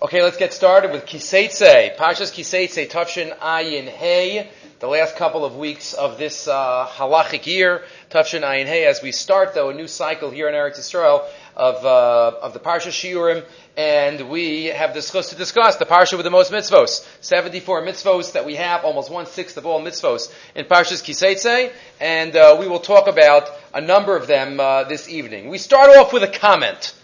Okay, let's get started with Kiseitse. Pashas Kiseitse, Tafshin Ayin Hey, the last couple of weeks of this uh, halachic year, Tafshin Ayin Hey, as we start, though, a new cycle here in Eretz Yisrael of, uh, of the Parsha Shiurim, and we have discussed to discuss the Parsha with the most mitzvos. 74 mitzvos that we have, almost one-sixth of all mitzvos in Parshas Kiseitse, and uh, we will talk about a number of them uh, this evening. We start off with a comment.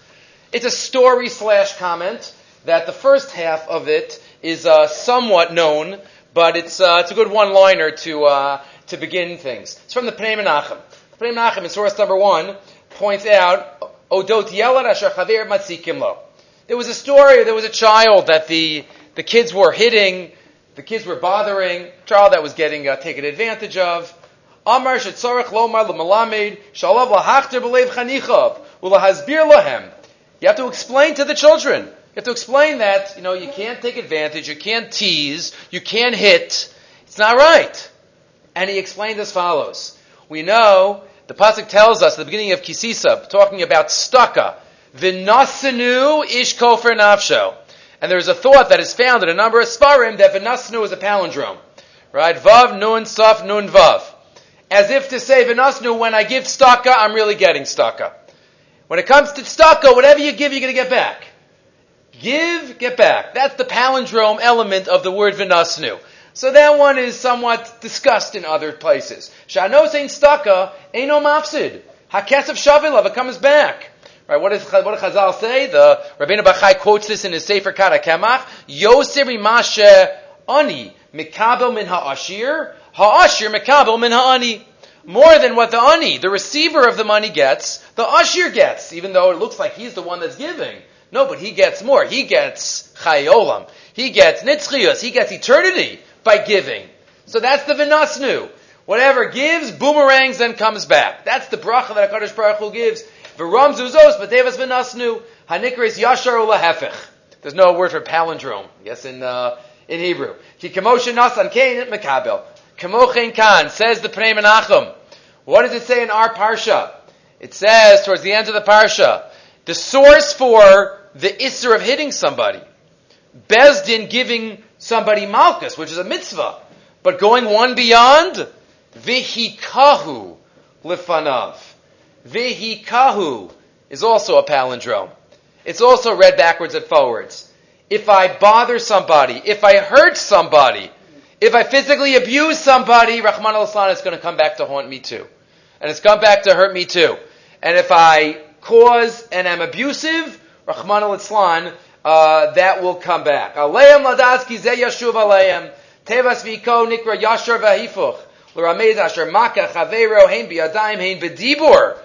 It's a story slash comment that the first half of it is uh, somewhat known, but it's uh, it's a good one-liner to uh, to begin things. It's from the Pnei Menachem. The Pnei Menachem in source number one points out Odot Yelad Asher Chaver Matzikim Lo. There was a story. There was a child that the the kids were hitting, the kids were bothering, child that was getting uh, taken advantage of. Amar shetzorach lomar l'malamed shalav lahachter b'leiv chanichav u'lahazbir lahem. You have to explain to the children. You have to explain that, you know, you can't take advantage, you can't tease, you can't hit. It's not right. And he explained as follows. We know, the Pasuk tells us at the beginning of Kisisa, talking about staka, Vinasanu ish kofer nafsho. And there's a thought that is found in a number of Sparim that Vinasnu is a palindrome. Right? Vav, nun, saf, nun, vav. As if to say, Vinasnu, when I give staka, I'm really getting staka. When it comes to staka, whatever you give, you're going to get back. Give, get back. That's the palindrome element of the word vinasnu. So that one is somewhat discussed in other places. Shanos ain't staka, ain't no mafsid. Hakesef shavilav, comes back. Right, what, does, what does Chazal say? The Rabbeinu Bachai quotes this in his Sefer Kad HaKemach. Yosir mashe ani mikabel min ha'ashir, ha'ashir mikabel min ha'ani. More than what the ani, the receiver of the money gets, the ashir gets, even though it looks like he's the one that's giving. No, but he gets more. He gets chayolam. He gets nitzchius. He gets eternity by giving. So that's the vinasnu. Whatever gives, boomerangs and comes back. That's the bracha that HaKadosh Baruch Hu gives. V'ram zuzos, but devas vinasnu. Hanikris yashar ulahefech. There's no word for palindrome. Yes, in, uh, in Hebrew. Ki kamoshin nasan kain mekabel. Kamochen kan, says the Pnei Menachem. What does it say in our parsha? It says, towards the end of the parsha, the source for the isser of hitting somebody. Bezdin giving somebody malchus, which is a mitzvah. But going one beyond, vihikahu lifanav. Vihikahu is also a palindrome. It's also read backwards and forwards. If I bother somebody, if I hurt somebody, if I physically abuse somebody, Rahman al is going to come back to haunt me too. And it's come back to hurt me too. And if I cause and am abusive, Rahman al uh, that will come back. Aleim ladaski ze yashuv aleim. Tevas viko nikra yashar vahifuch. L'ramez asher maka chavero hein biyadayim hein bedibur.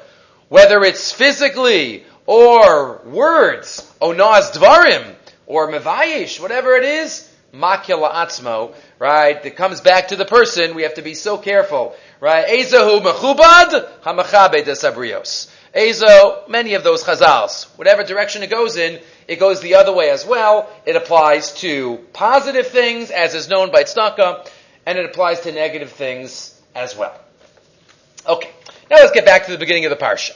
Whether it's physically or words, onaz dvarim, or mevayish, whatever it is, makila atzmo, right? It comes back to the person. We have to be so careful, right? Ezahu mechubad hamachabe desabrios. Ezo, many of those chazals, whatever direction it goes in, it goes the other way as well. It applies to positive things, as is known by tzedakah, and it applies to negative things as well. Okay, now let's get back to the beginning of the parsha.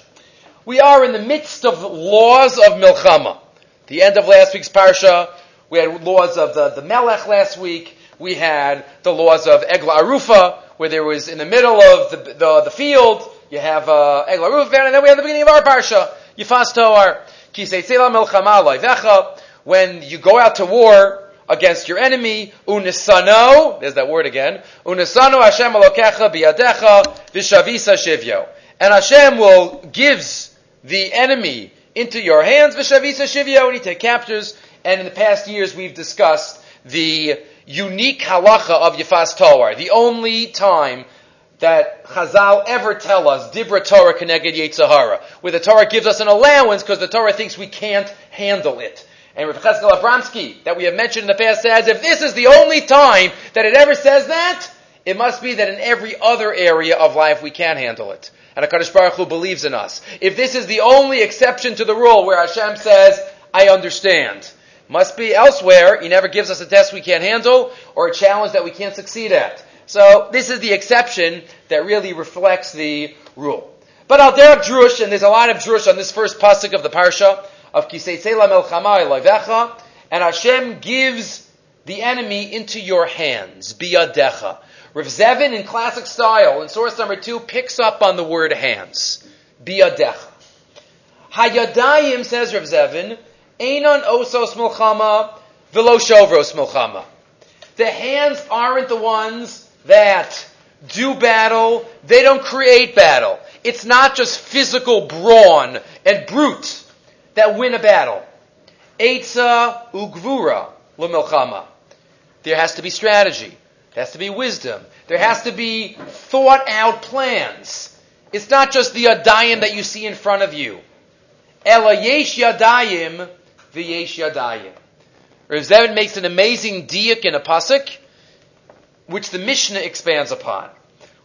We are in the midst of laws of milchama. The end of last week's parsha, we had laws of the, the melech last week. We had the laws of egla arufa, where there was in the middle of the, the, the field, you have uh, Egla Arufa, and then we have the beginning of our parsha, Yifas Toar, Kisei Melchama When you go out to war against your enemy, Unisano, there's that word again, Unisano Hashem Alokecha Biyadecha Vishavisa Shivyo. And Hashem will gives the enemy into your hands, Vishavisa Shivyo, and he take captures. And in the past years, we've discussed the unique halacha of Yifas Toar, the only time that Chazal ever tell us, Dibra Torah Keneged Yetzahara, where the Torah gives us an allowance because the Torah thinks we can't handle it. And Rav Cheskel Abramsky, that we have mentioned in the past, says, if this is the only time that it ever says that, it must be that in every other area of life we can handle it. And HaKadosh Baruch Hu believes in us. If this is the only exception to the rule where Hashem says, I understand, must be elsewhere, He never gives us a test we can't handle or a challenge that we can't succeed at. So this is the exception that really reflects the rule. But al derek drush, and there's a lot of drush on this first pasuk of the parsha of Kisei Melchama Elovecha, and Hashem gives the enemy into your hands. Biyadecha. Rav Zevin, in classic style, in source number two, picks up on the word hands. Biyadecha. Hayadayim, says Rav Zevin, Einon osos milchama, velo shovros milchama. The hands aren't the ones that do battle. They don't create battle. It's not just physical brawn and brute that win a battle. Eitza ugvura l'milchama. There has to be strategy. There has to be wisdom. There has to be thought out plans. It's not just the yadayim that you see in front of you. Ela yesh yadayim v'yesh yadayim. Rav Zevin makes an amazing diak in a pasuk, which the Mishnah expands upon.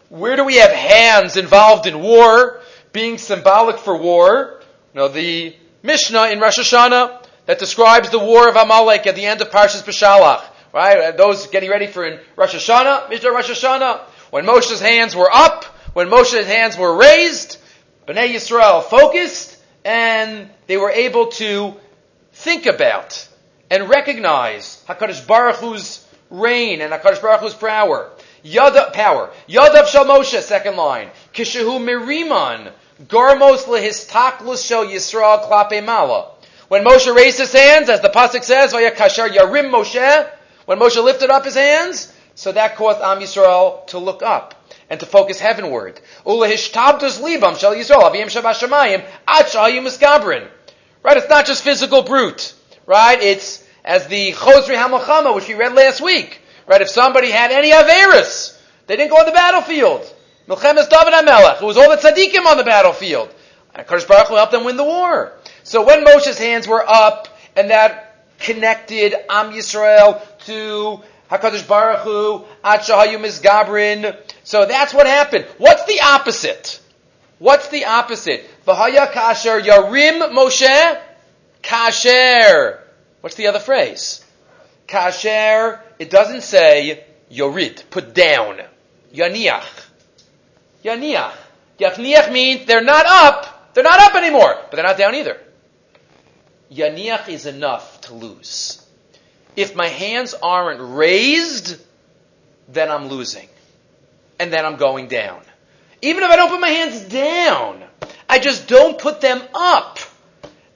Where do we have hands involved in war, being symbolic for war? Know, the Mishnah in Rosh Hashanah that describes the war of Amalek at the end of Parshas Beshalach. Right? Uh, those getting ready for in Rosh Hashanah, Mishnah Rosh Hashanah. When Moshe's hands were up, when Moshe's hands were raised, Bnei Yisrael focused, and they were able to think about and recognize HaKadosh Baruch Hu's reign and HaKadosh Baruch Hu's power. Yada, power. Yadav Shal Moshe, second line. Kishahu Miriman, Garmos lehistaklus shel Yisrael klape mala. When Moshe raised his hands, as the pasuk says, Vaya kashar yarim Moshe, when Moshe lifted up his hands, so that caused Am Yisrael to look up and to focus heavenward. Ulehishtabdus libam shel Yisrael aviyim shabashamayim ad shahayim. Right? It's not just physical brute. Right? It's as the Chosri Hamachama, which we read last week. Right? If somebody had any Averis, they didn't go on the battlefield. Milchemes David HaMelech. It was all the tzaddikim on the battlefield. And Kodesh Baruch Hu helped them win the war. So when Moshe's hands were up, and that connected Am Yisrael to Hakadosh Baruch Hu, Achahayu Gabrin. So that's what happened. What's the opposite? What's the opposite? V'haya kasher yarim Moshe kasher. What's the other phrase? Kasher. It doesn't say yorid, put down. Yaniach. Yaniach. Yachniach means they're not up. They're not up anymore, but they're not down either. Yaniach is enough to lose. If my hands aren't raised, then I'm losing. And then I'm going down. Even if I don't put my hands down, I just don't put them up.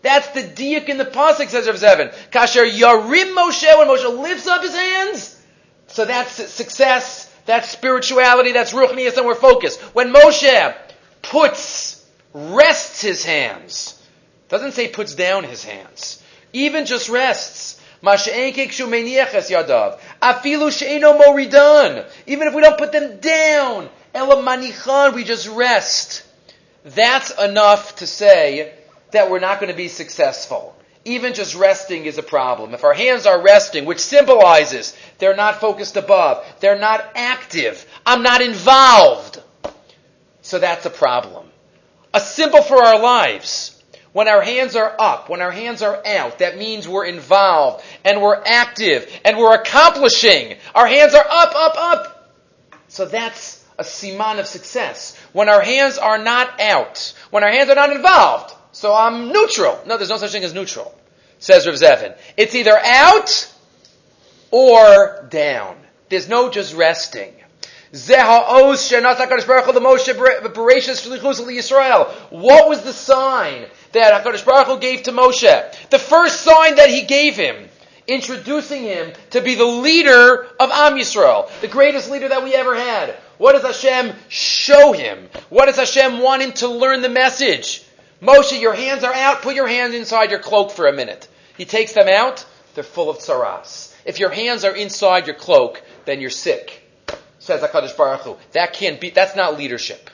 That's the diak in the pasuk says Rav Zevin. Kasher yarim Moshe when Moshe lifts up his hands. So that's success. That's spirituality. That's ruchnias, and we're focused. When Moshe puts, rests his hands, doesn't say puts down his hands. Even just rests. Even if we don't put them down, we just rest. That's enough to say that we're not going to be successful. Even just resting is a problem. If our hands are resting, which symbolizes they're not focused above, they're not active, I'm not involved. So that's a problem. A symbol for our lives. When our hands are up, when our hands are out, that means we're involved and we're active and we're accomplishing. Our hands are up, up, up. So that's a siman of success. When our hands are not out, when our hands are not involved, so I'm neutral. No, there's no such thing as neutral, says Rav Zevin. It's either out or down. There's no just resting. What was the sign that HaKadosh Baruch Hu gave to Moshe? The first sign that he gave him, introducing him to be the leader of Am Yisrael, the greatest leader that we ever had. What does Hashem show him? What does Hashem want him to learn the message? Moshe, your hands are out, put your hands inside your cloak for a minute. He takes them out, they're full of tsaras. If your hands are inside your cloak, then you're sick says HaKadosh Baruch Hu. That can't be, that's not leadership.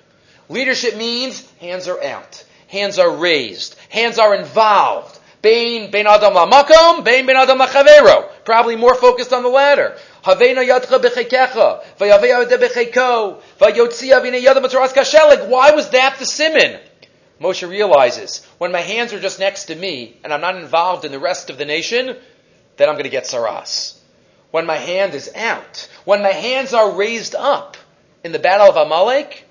Leadership means hands are out. Hands are raised. Hands are involved. Bain, bain adam la makom, bain bain adam la chavero. Probably more focused on the latter. Havena yadcha b'chekecha, vayavei yadeh b'cheko, vayotzi avina yadeh kashelik. Why was that the simon? Moshe realizes, when my hands are just next to me, and I'm not involved in the rest of the nation, then I'm going to get saras when my hand is out, when my hands are raised up in the battle of Amalek.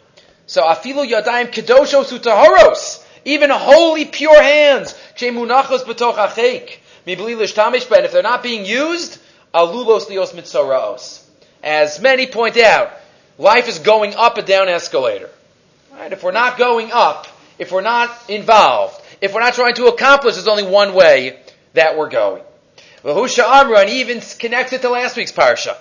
So afilu yadayim kedoshos utahoros, even holy pure hands, chemunachos betoch achek, mibli lishtamish, but if they're not being used, alulos lios mitzoraos. As many point out, life is going up a down escalator. Right? If we're not going up, if we're not involved, if we're not trying to accomplish, there's only one way that we're going. Vahusha Amra, even connects it to last week's parsha.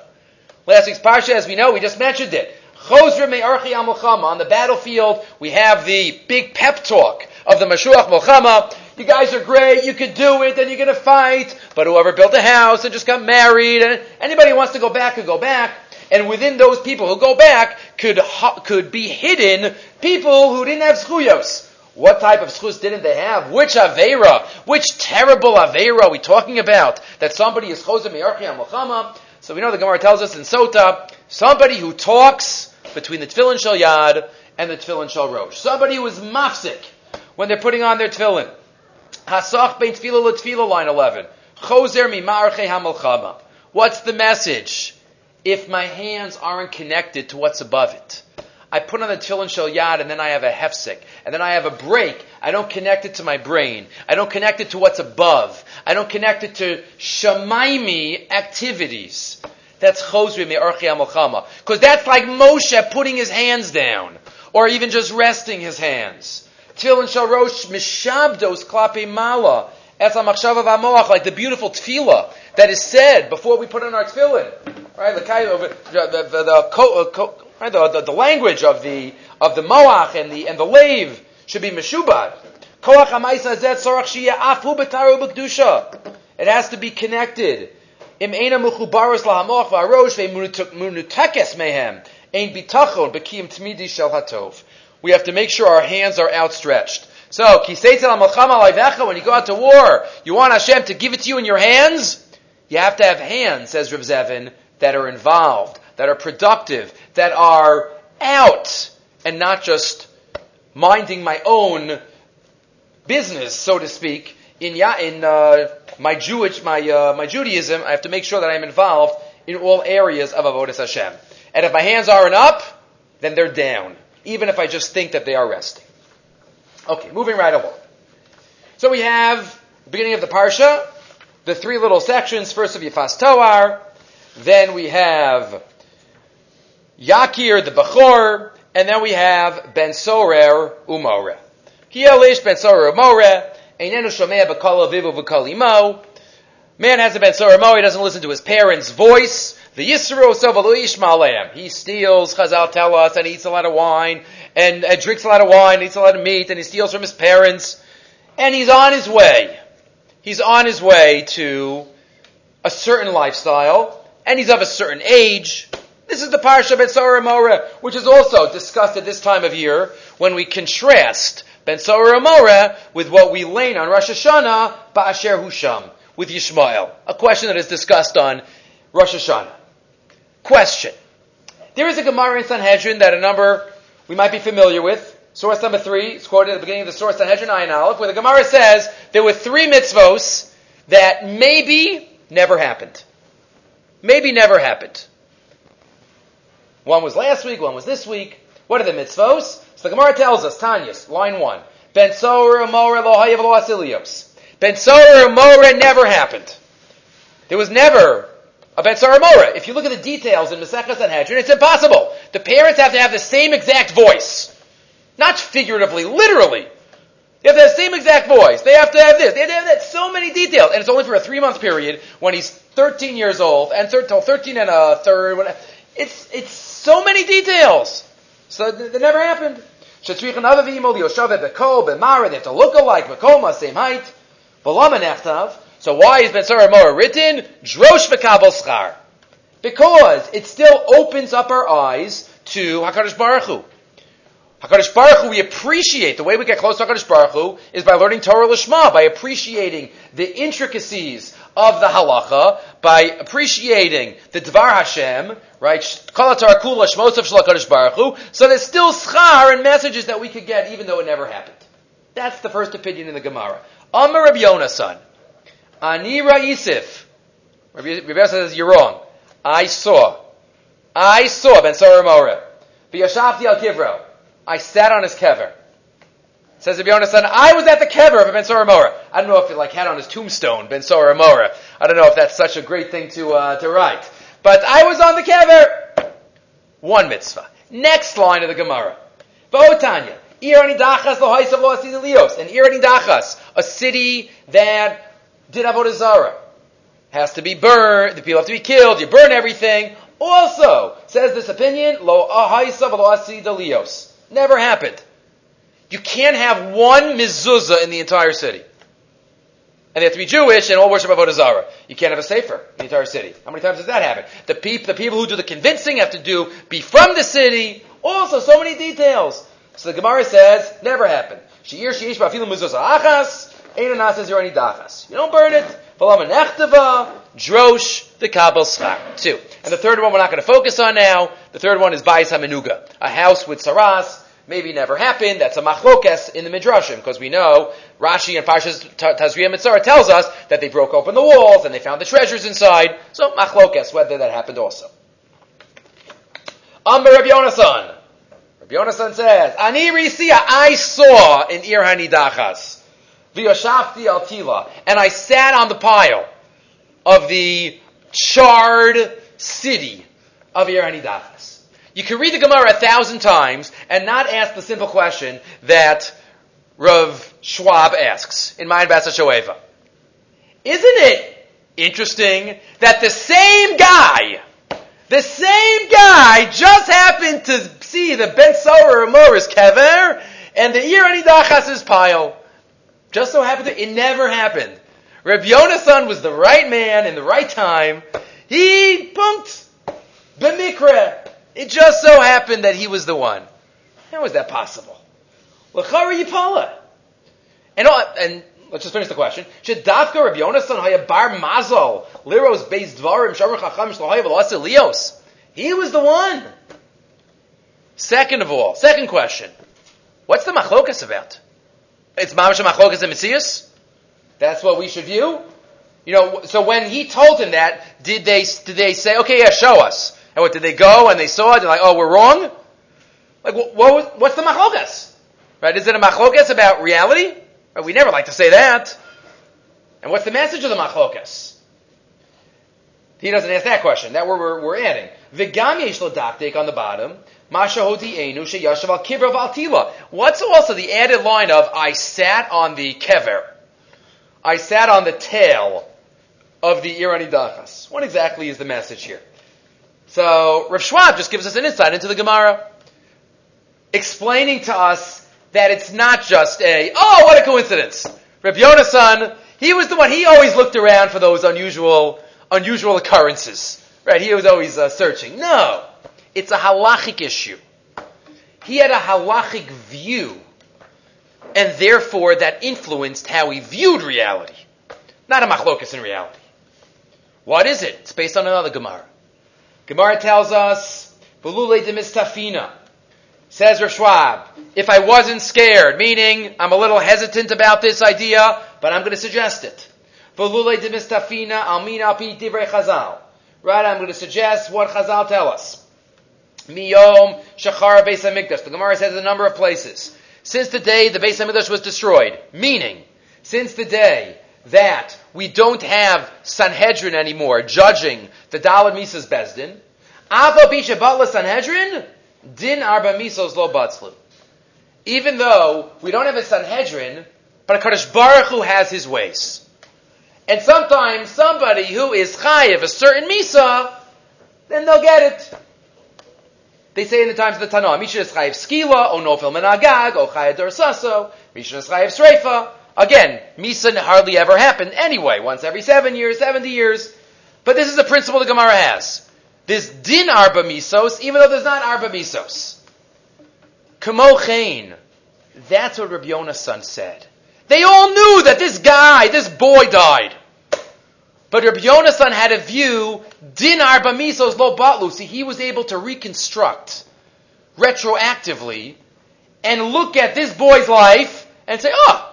Last week's parsha, as we know, we just mentioned it. On the battlefield, we have the big pep talk of the Mashuach Milchama. You guys are great, you can do it, and you're gonna fight. But whoever built a house and just got married, and anybody who wants to go back could go back. And within those people who go back could, could be hidden people who didn't have schuyos. What type of schus didn't they have? Which avera? Which terrible avera are we talking about? That somebody is mi'archi hamilchama. So we know the Gemara tells us in Sota, somebody who talks between the tefillin shel yad and the tefillin shel rosh. Somebody who is mafsik when they're putting on their tefillin. Hasach bein tefillah letefillah, line 11. Chozer mi'marche hamalchama. What's the message? If my hands aren't connected to what's above it, I put on the tefillin shel yad and then I have a hefsek. And then I have a break. I don't connect it to my brain. I don't connect it to what's above. I don't connect it to shemaimi activities. That's chosri me'archi amalchama. Because that's like Moshe putting his hands down. Or even just resting his hands. Tefillin shel rosh mishabdos klape mala. Like the beautiful tefillah that is said before we put on our tefillin. Right? The, the, the, the, Right? The, the, the, language of the of the moach and the and the lave should be meshubad. It has to be connected. Im ena lahamoch v'arosh ve'munutekes mehem ein bitachon bekim tmidi shel hatov. We have to make sure our hands are outstretched. So, when you go out to war, you want Hashem to give it to you in your hands? You have to have hands, says Rav Zevin, that are involved, that are productive, that are out and not just minding my own business, so to speak. In in uh, my Jewish my uh, my Judaism, I have to make sure that I'm involved in all areas of avodas Hashem. And if my hands aren't up, then they're down, even if I just think that they are resting. Okay, moving right along. So we have beginning of the parsha, the three little sections. First of Yifas Toar, then we have Yakir the Bechor, and then we have Ben Sorer Umore. Kielish Ben Sorer Umore, Einenu Shomea Bekala Vivu Bekalimo. Man has a Ben Sorer Umore, he doesn't listen to his parents' voice. The Yisro Sovalu He steals, Chazal tell us, and eats a lot of wine, and, and drinks a lot of wine, eats a lot of meat, and he steals from his parents. And he's on his way. He's on his way to a certain lifestyle, and he's of a certain age, this is the Parsha Ben Sora Amora, which is also discussed at this time of year when we contrast Ben Sora Amora with what we learn on Rosh Hashanah, Ba'asher Husham, with Yishmael. A question that is discussed on Rosh Hashanah. Question. There is a Gemara in Sanhedrin that a number we might be familiar with. Source number three, it's quoted at the beginning of the source Sanhedrin Ayin Aleph, where the Gemara says there were three mitzvos that maybe never happened. Maybe never happened. One was last week, one was this week. What are the mitzvos? So the Gemara tells us, Tanyas, line one. Ben Sorer Amora lo hayav lo asilios. Ben Sorer Amora never happened. There was never a Ben Sorer Amora. If you look at the details in Masechah Sanhedrin, it's impossible. The parents have to have the same exact voice. Not figuratively, literally. They have to have the same exact voice. They have to have this. They have to have that. So many details. And it's only for a three month period when he's 13 years old and thir- 13 and a third. It's, it's so many details. So that never happened. They have to look alike, Makoma, same height. So why is Ben Sarah written? Drosh v'kabel schar. Because it still opens up our eyes to HaKadosh Baruch Hu. HaKadosh Baruch Hu, we appreciate, the way we get close to HaKadosh Baruch Hu is by learning Torah Lishma, by appreciating the intricacies of the halacha, by appreciating the Dvar Hashem, right? So there's still schar and messages that we could get even though it never happened. That's the first opinion in the Gemara. Amar Rabbi Yonasan. Ani Ra'isif. Rabbi says, you're wrong. I saw. I saw Ben Sarah Mora. V'yashavti al kivro. I sat on his kever. Says Rabbi Yonasan, I was at the kever of Ben Sora Mora. I don't know if it like had on his tombstone, Ben Sora Mora. I don't know if that's such a great thing to, uh, to write. But I was on the kever. One mitzvah. Next line of the Gemara. V'otanya. Irani dachas lohaisa v'osis elios. And Irani dachas, a city that did avodah zara, has to be burned. The people have to be killed. You burn everything. Also, says this opinion, lo ahaisa v'loasi elios. Never happened. You can't have one mezuzah in the entire city. And they have to be Jewish and all worship Avodah Zarah. You can't have a sefer in the entire city. How many times does that happen? The, peop, the people who do the convincing have to do be from the city. Also, so many details. So the Gemara says, never happened. Sheir sheish ba'afilu mezuzah achas, says you're any dachas. You don't burn it. V'lama nechtava, drosh, the kabel schach. Two. And the third one we're not going to focus on now. The third one is Bayis HaMenuga. A house with saras, maybe never happened. That's a machlokes in the midrashim because we know Rashi and Parshas Tazria Metzora tells us that they broke open the walls and they found the treasures inside. So machlokes whether that happened also. Amber Rabbi Yonasan. Rabbi Yonasan says, Ani Risia, I saw in Ir Hanidachas, V'yashafti al Tila, and I sat on the pile of the charred city of Ir Hanidachas. You can read the Gemara a thousand times and not ask the simple question that Rav Schwab asks in Maayan Beis HaShoeva. Isn't it interesting that the same guy, the same guy just happened to see the Ben Saur Morris Kever and the Irani Dachas' pile? Just so happened to, it never happened. Reb Yonasan was the right man in the right time. He pumped B'mikra. It just so happened that he was the one. How is that possible? L'chara Yipala. And, and let's just finish the question. Should Dafka Rabbi Yonasan haya bar mazal liros beis dvarim shamar chacham shlohaya? He was the one. Second of all, second question. What's the machlokas about? It's mamash machlokas and Messias? That's what we should view? You know, so when he told him that, did they, did they say, okay, yeah, show us? And what did they go and they saw it? They're like, oh, we're wrong. Like, what, what, what's the machlokas? Right? Is it a machlokas about reality? Right? We never like to say that. And what's the message of the machlokas? He doesn't ask that question. That we're, we're, adding. V'gam yesh on the bottom. Masha enu sheyashav al kivra valtila. What's also the added line of I sat on the kever. I sat on the tail of the Irani Dachas. What exactly is the message here? So Rav Schwab just gives us an insight into the Gemara, explaining to us that it's not just a, oh, what a coincidence. Rav Yonasan, he was the one, he always looked around for those unusual, unusual occurrences. Right? He was always uh, searching. No. It's a halachic issue. He had a halachic view, and therefore that influenced how he viewed reality. Not a machlokas in reality. What is it? It's based on another Gemara. Gemara tells us, Belule de mistafina. Says Rav Schwab, if I wasn't scared, meaning I'm a little hesitant about this idea, but I'm going to suggest it. Belule de mistafina almina pi divrei chazal. Right, I'm going to suggest what Chazal tell us. Miyom shachar beis hamikdash. The Gemara says a number of places. Since the day the Beis Hamikdash was destroyed, meaning since the day that we don't have Sanhedrin anymore judging the Dalad Mises Bezdin, Sanhedrin, Din Arba Misos Lo. Even though we don't have a Sanhedrin, but a Kaddish Baruch Hu has his ways. And sometimes somebody who is chayiv a certain misa, then they'll get it. They say in the times of the Tanah, Misha is chayiv skila, o nofil menagag, o chayiv dorsaso, Misha is chayiv sreifa, Again, Misa hardly ever happened anyway, once every seven years, 70 years. But this is a principle the Gemara has. This din arba misos, even though there's not arba misos. Kamochain. That's what Rabbi son said. They all knew that this guy, this boy died. But Rabbi son had a view, din arba misos lo batlu. See, he was able to reconstruct retroactively and look at this boy's life and say, oh,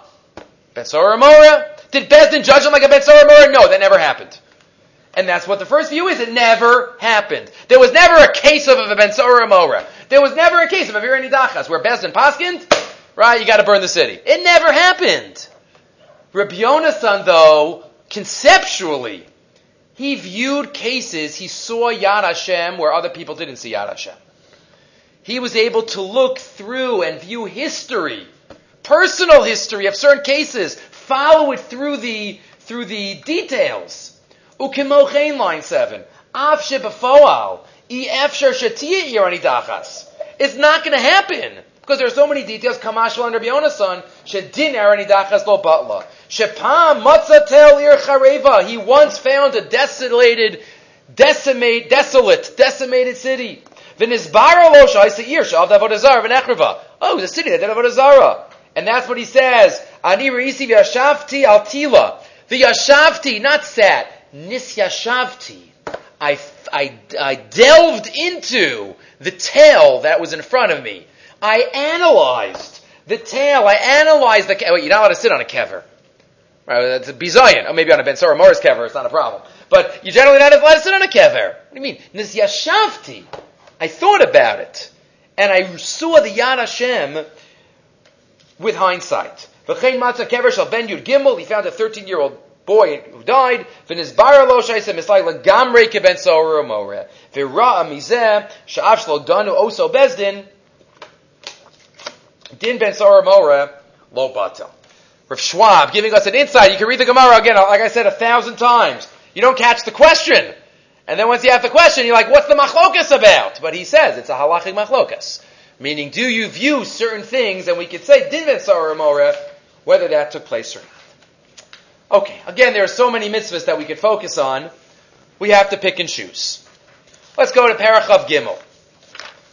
Ben Mora? Did Bezdin judge him like a Ben Mora? No, that never happened. And that's what the first view is. It never happened. There was never a case of a Ben Mora. There was never a case of a Virani Dachas where Bezdin Paskind, right? You got to burn the city. It never happened. Rabbi Yonasan, though, conceptually, he viewed cases, he saw Yad Hashem where other people didn't see Yad Hashem. He was able to look through and view history, personal history of certain cases, follow it through the, through the details. Ukimochein line 7. Av shebefoal. It's not going to happen. Because there are so many details. Kamash and Rabbi Yonasan. Shedin erani dachas lo batla. Shepam matzatel ir chareva. He once found a desolated, decimate, desolate, decimated city. V'nizbara lo sha'isa ir sha'av davodazar v'nechreva. Oh, the city that did Avodazara. And that's what he says. Ani reisi v'yashavti al tila. V'yashavti, not sat. Nisyashavti. I, I, I delved into the tail that was in front of me. I analyzed the tail. I analyzed the. Wait, you're not allowed to sit on a kever. Right, that's a bizayin. Or maybe on a Ben Sora Morris kever, it's not a problem. But you're generally not allowed to sit on a kever. What do you mean? Nisyashavti. I thought about it. And I saw the Yad Hashem with hindsight. V'chein matzah kever shal ben yud. He found a 13 year old boy who died. V'nizbar lo shaisa mislay legamrei keben sorah more. V'ra amizeh sha'af shlo danu oso bezdin. Din ben sorah more lo batel. Rav Schwab giving us an insight. You can read the Gemara again, like I said a thousand times. You don't catch the question. And then once you have the question, you're like, what's the machlokas about? But he says it's a halachic machlokas. Meaning, do you view certain things, and we could say, din sorah more, whether that took place or not. Okay, again, there are so many mitzvahs that we could focus on. We have to pick and choose. Let's go to Parachav Gimel.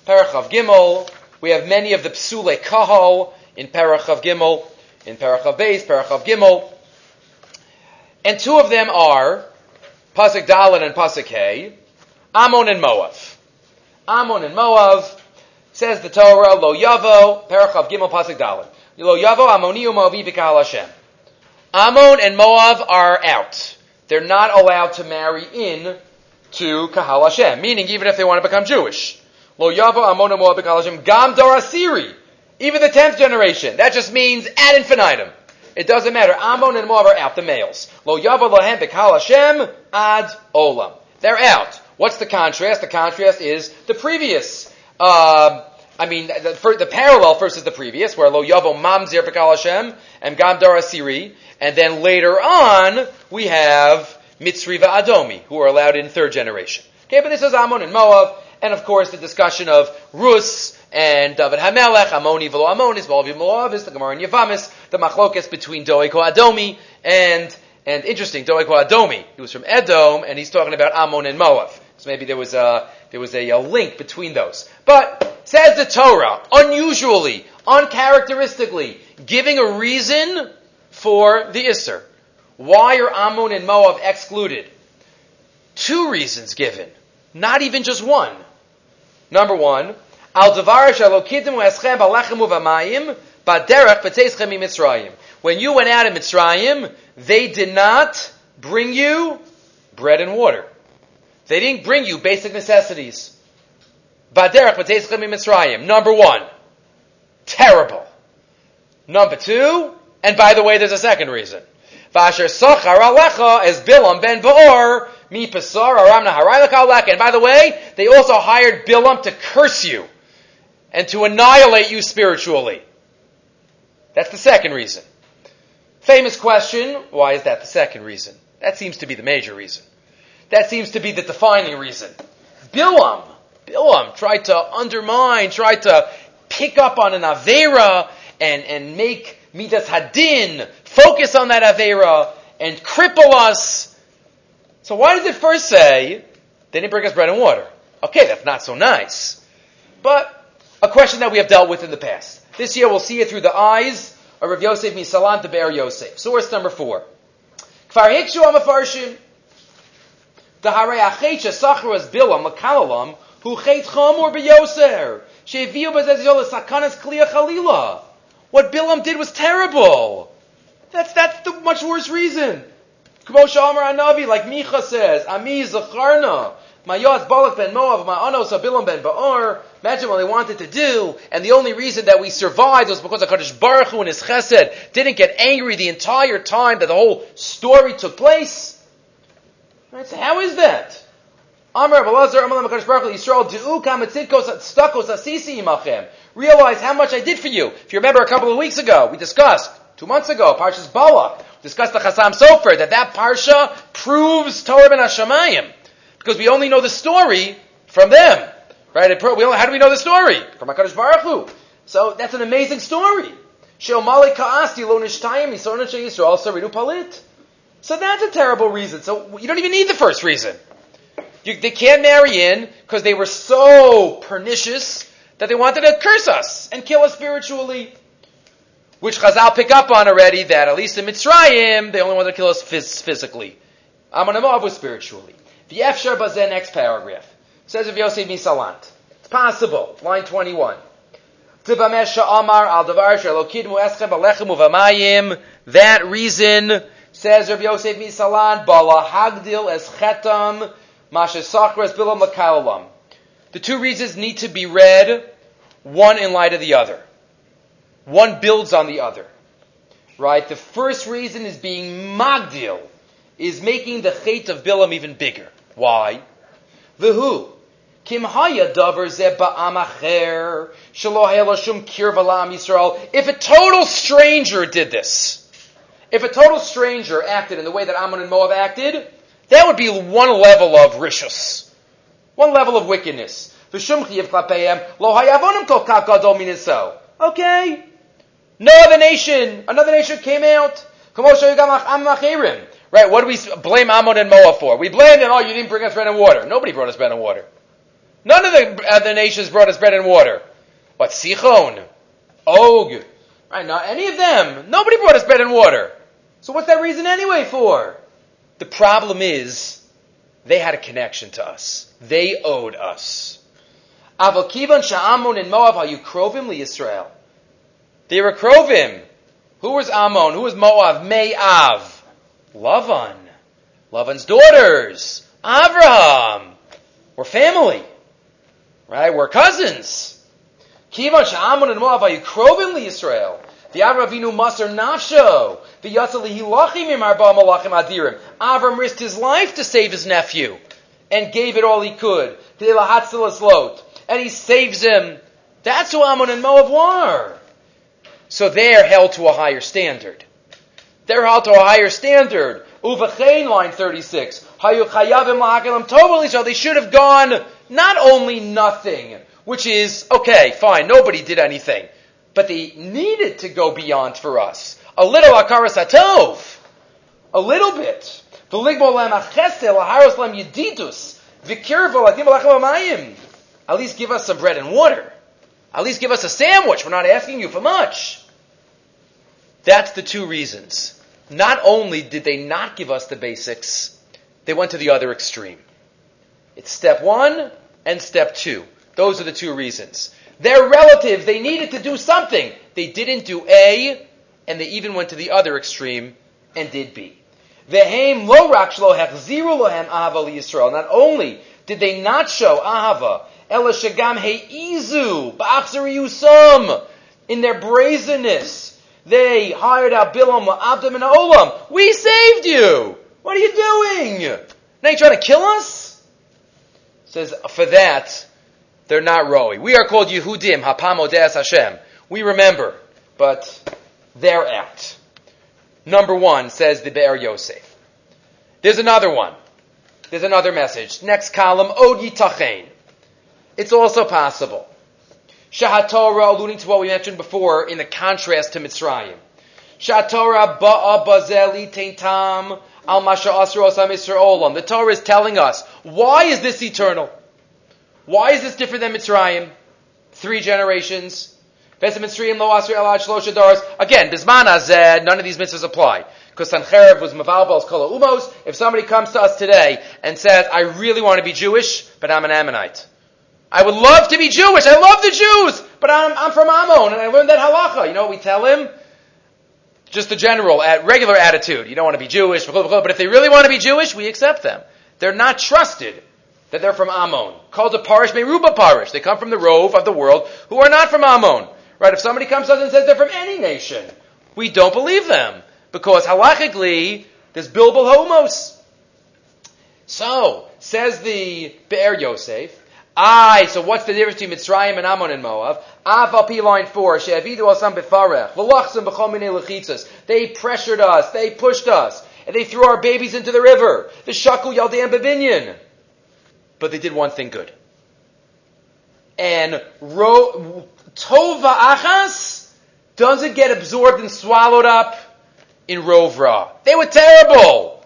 Parachav Gimel, we have many of the Psule Kahal in Parachav Gimel, in Parachav Beis, Parachav Gimel. And two of them are Pasuk Dalet and Pasuk Hey, Ammon and Moav. Ammon and Moab, says the Torah, Lo Yavo, Parachav Gimel Pasuk Dalet. Lo Yavo Ammoni Moavi B'Kahal Hashem. Ammon and Moab are out. They're not allowed to marry in to Kahal Hashem, meaning even if they want to become Jewish. Lo Yavo Ammon and Moab B'Kahal Hashem. Gam Dor Asiri. Even the tenth generation. That just means ad infinitum. It doesn't matter. Ammon and Moab are out, the males. Lo Yavo Lohem B'Kahal Hashem ad Olam. They're out. What's the contrast? The contrast is the previous uh, I mean, the, for, the parallel first is the previous, where lo yavo mamzir b'kal Hashem and gamdar asiri, and then later on we have mitzri adomi, who are allowed in third generation. Okay, but this is Ammon and Moab, and of course the discussion of Rus and David Hamelech, Amoni v'lo Ammonis, Moab Moab is the Gemara in Yavamis, the machlokas between Doeg HaAdomi and and interesting, Doeg HaAdomi. He was from Edom, and he's talking about Ammon and Moab. So maybe there was a there was a, a link between those. But Says the Torah, unusually, uncharacteristically, giving a reason for the Isser. Why are Ammon and Moab excluded? Two reasons given, not even just one. Number one, Al Devar Shalokidim Eschem B'Teischem Mitzrayim. When you went out of Mitzrayim, they did not bring you bread and water. They didn't bring you basic necessities. Number one, terrible. Number two, and by the way, there's a second reason. Vasher Sachar Alecha is Bilam ben Baor, mi Pesar Aram And by the way, they also hired Bilam to curse you and to annihilate you spiritually. That's the second reason. Famous question, why is that the second reason? That seems to be the major reason. That seems to be the defining reason. Bilam Bilam tried to undermine, tried to pick up on an Avera and, and make Midas Hadin focus on that Avera and cripple us. So why does it first say, they didn't bring us bread and water? Okay, that's not so nice. But a question that we have dealt with in the past. This year we'll see it through the eyes of Rav Yosef Misalan to Be'er Yosef. Source number four. Kfar Hikshu. The Hare Achecha Sachras Bilam Makalalam who chait chamor beyoser. Sheviu bezezol sakanas kliya chalila. What Bilam did was terrible. That's that's the much worse reason. Kmo Shamar Anavi, like Micha says, Ami Zacharna, Mayaz Balak ben Moav, Ma'anos Bilam ben Ba'or, Imagine what they wanted to do, and the only reason that we survived was because HaKadosh Baruch Hu and His Chesed didn't get angry the entire time that the whole story took place. Right? So how is that? Amar Balazar Amar HaKadosh Baruch Yisrael Du'u Kamatzidkos Stakos Asisi Imachem. Realize how much I did for you. If you remember a couple of weeks ago, we discussed, two months ago, Parshas Balak, discussed the Chasam Sofer, that that Parsha proves Torah ben Hashemayim. Because we only know the story from them. Right? We only, how do we know the story? From HaKadosh Baruch Hu. So that's an amazing story. So that's a terrible reason. So you don't even need the first reason. You, they can't marry in because they were so pernicious that they wanted to curse us and kill us spiritually. Which Chazal pick up on already that at least in Mitzrayim, they only wanted to kill us phys- physically. Ammon Moab was spiritually. The Efshar Bazeh next paragraph. Says of Yosef Misalant. It's possible. Line 21. That reason, says Rabbi Yosef Misalan, Bala Hagdil es Chetam, Mashesachras Bilam Lakalalam. The two reasons need to be read, one in light of the other. One builds on the other. Right? The first reason is being Magdil, is making the Chet of Bilam even bigger. Why? The who? Kim haya davar. If a total stranger did this, if a total stranger acted in the way that Ammon and Moab acted, that would be one level of rishus, one level of wickedness. Okay. No other nation, another nation came out. Right, what do we blame Ammon and Moab for? We blame them, oh, you didn't bring us bread and water. Nobody brought us bread and water. None of the other nations brought us bread and water. What, Sichon? Og? Right, not any of them. Nobody brought us bread and water. So what's that reason anyway for? The problem is, they had a connection to us. They owed us. Avokivan sha'amun and Moab are you krovim li Israel. They were krovim. Who was Ammon? Who was Moab? Me'av. Lavan. Lavan's daughters. Avraham. We're family. Right? We're cousins. Kivan sha'amun and Moab are krovin li Yisrael. The Avram Masar Nafsho. The Yatzali Hilachim Malachim Adirim. Avram risked his life to save his nephew. And gave it all he could. And he saves him. That's who Ammon and Moab were. So they're held to a higher standard. They're held to a higher standard. Uvachain, line 36. So they should have gone not only nothing, which is, okay, fine, nobody did anything, but they needed to go beyond for us. A little akaras atov. A little bit. At least give us some bread and water. At least give us a sandwich. We're not asking you for much. That's the two reasons. Not only did they not give us the basics, they went to the other extreme. It's step one and step two. Those are the two reasons. They're relatives. They needed to do something. They didn't do A, and they even went to the other extreme and did B. Not only did they not show ahava, in their brazenness. They hired out Bilam Abdam and Olam. We saved you. What are you doing? Now you trying to kill us? says for that they're not roi. We are called Yehudim, Hapam Odeas Hashem. We remember, but they're out. Number one says the Be'er Yosef. There's another one. There's another message. Next column, Od Yitachein. It's also possible. Shahatorah, alluding to what we mentioned before in the contrast to Mitzrayim. Shahatorah ba'a bazeli teintam al masha olam. The Torah is telling us, why is this eternal? Why is this different than Mitzrayim? Three generations. Again, none of these mitzvahs apply. Because Sancherev was Mavalbal's Kala Umos. If somebody comes to us today and says, I really want to be Jewish, but I'm an Ammonite. I would love to be Jewish. I love the Jews, but I'm, I'm from Ammon and I learned that halacha. You know what we tell him? just the general, at regular attitude. You don't want to be Jewish, but if they really want to be Jewish, we accept them. They're not trusted. That they're from Ammon. Called the Parish Meruba Parish. They come from the Rove of the world who are not from Ammon. Right? If somebody comes to us and says they're from any nation, we don't believe them. Because halachically, there's Bilbul Homos. So, says the Be'er Yosef, I, so what's the difference between Mitzrayim and Ammon and Moab? Av P line 4, She'avidu asam befarech, v'lachzim b'chol minei lechitzas. They pressured us, they pushed us, and they threw our babies into the river. The shaku yaldeim bebinyan. But they did one thing good. And ro, tova achas doesn't get absorbed and swallowed up in Rovra. They were terrible.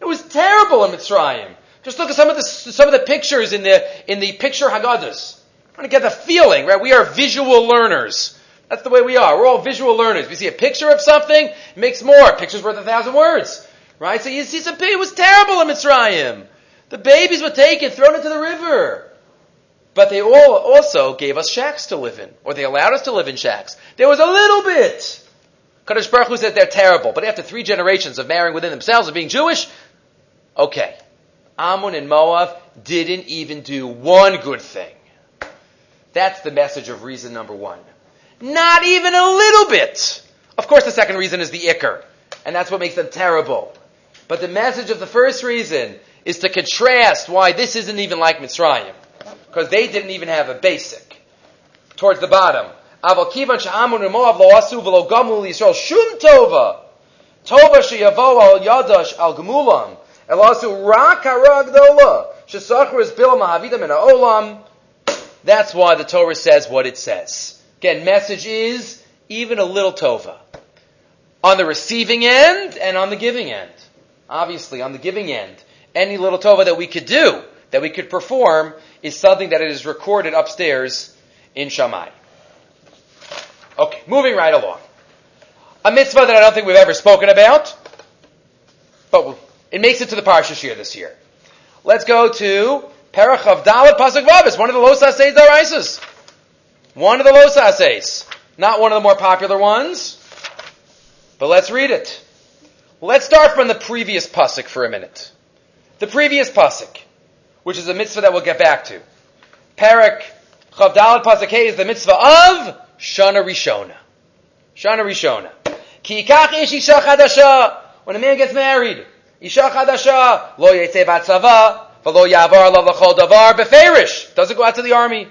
It was terrible in Mitzrayim. Just look at some of the some of the pictures in the in the picture Haggadahs. I want to get the feeling, right? We are visual learners. That's the way we are. We're all visual learners. We see a picture of something, it makes more. A picture's worth a thousand words. Right? So you see some it was terrible in Mitzrayim. The babies were taken, thrown into the river. But they all also gave us shacks to live in, or they allowed us to live in shacks. There was a little bit. Kadosh Baruch Hu said they're terrible, but after three generations of marrying within themselves and being Jewish, okay. Amun and Moab didn't even do one good thing. That's the message of reason number one. Not even a little bit. Of course, the second reason is the ikr, and that's what makes them terrible. But the message of the first reason is to contrast why this isn't even like Mitzrayim, because they didn't even have a basic. Towards the bottom, tova, yadash al haragdola. Shesachar is bil mahavidim in. That's why the Torah says what it says. Again, message is even a little tova. On the receiving end and on the giving end. Obviously, on the giving end, any little tova that we could do, that we could perform, is something that is recorded upstairs in Shamayim. Okay, moving right along. A mitzvah that I don't think we've ever spoken about, but it makes it to the Parsha Shiur this year. Let's go to Perach of Dalit Pasuk Vav. one of the Los Aseis Daraisis. One of the Los Aseis. Not one of the more popular ones. But let's read it. Let's start from the previous Pasuk for a minute. The previous Pasuk, which is a mitzvah that we'll get back to. Parak Chavdalit Pasuk is the mitzvah of Shana Rishona. Shana Rishona. Ki ish isha chadasha. When a man gets married, Isha chadasha, lo yetze batzava, v'lo yavar lo l'chol davar beferish. Doesn't go out to the army.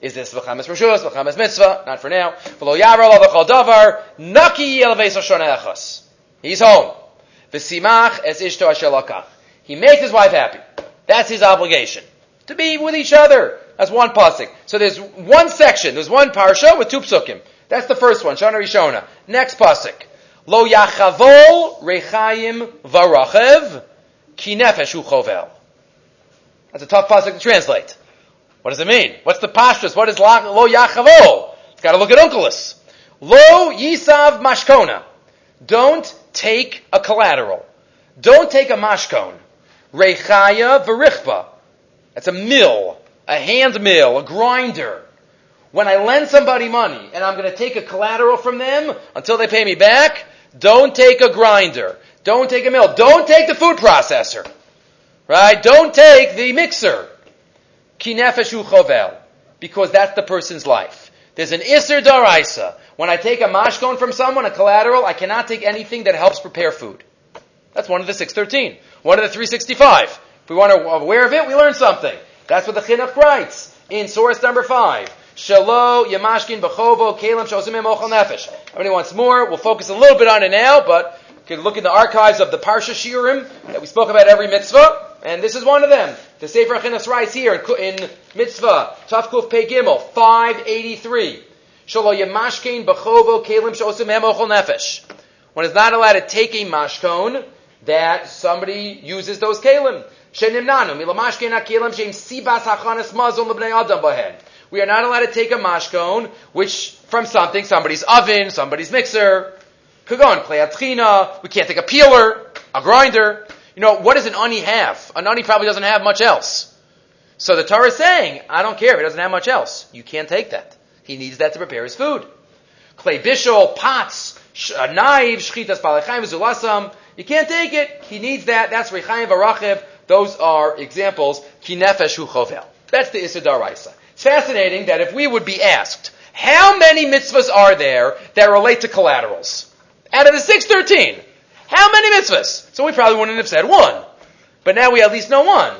Is this v'chames rishus, v'chames mitzvah? Not for now. V'lo yavar lo l'chol davar, naki hashon echos. He's home. V'simach es ishto asher He makes his wife happy. That's his obligation. To be with each other. That's one pasuk. So there's one section, there's one parsha with two psukim. That's the first one, Shana Rishona. Next pasuk. Lo yachavol rechayim varachev ki nefesh chovel. That's a tough pasuk to translate. What does it mean? What's the pashtus? What is lo yachavol? It's got to look at Unkelus. Lo yisav mashkona. Don't take a collateral. Don't take a mashkon. Rechaya verichba. That's a mill, a hand mill, a grinder. When I lend somebody money and I'm going to take a collateral from them until they pay me back, don't take a grinder. Don't take a mill. Don't take the food processor. Right? Don't take the mixer. Kinefeshu. Because that's the person's life. There's an Isser Daraisa. When I take a mashkon from someone, a collateral, I cannot take anything that helps prepare food. That's one of the 613. One of the 365. If we want to aware of it, we learn something. That's what the Chinuch writes in source number 5. Shalo Yamashkin Bechovo Kalim Shosimim Ochel Nefesh. Everybody wants more? We'll focus a little bit on it now, but you can look in the archives of the Parsha Shiurim that we spoke about every mitzvah, and this is one of them. The Sefer Chinuch writes here in, Mitzvah Tafkuf Pei Gimel 583. Shalo Yamashkin Bechovo Kalim Shosimim Ochel Nefesh. One is not allowed to take a mashkon that somebody uses those kalim. We are not allowed to take a mashkon, which from something, somebody's oven, somebody's mixer. Could go on We can't take a peeler, a grinder. You know, what does an ani have? An ani probably doesn't have much else. So the Torah is saying, I don't care if he doesn't have much else. You can't take that. He needs that to prepare his food. Clay bishul, pots, sh- uh, knives, shchitas palachayim, zulasam. You can't take it. He needs that. That's rechaim v'rachev. those are examples. Kinefesh hu chovel. That's the Issa Daraisa. It's fascinating that if we would be asked, how many mitzvahs are there that relate to collaterals? Out of the 613, how many mitzvahs? So we probably wouldn't have said one. But now we at least know one.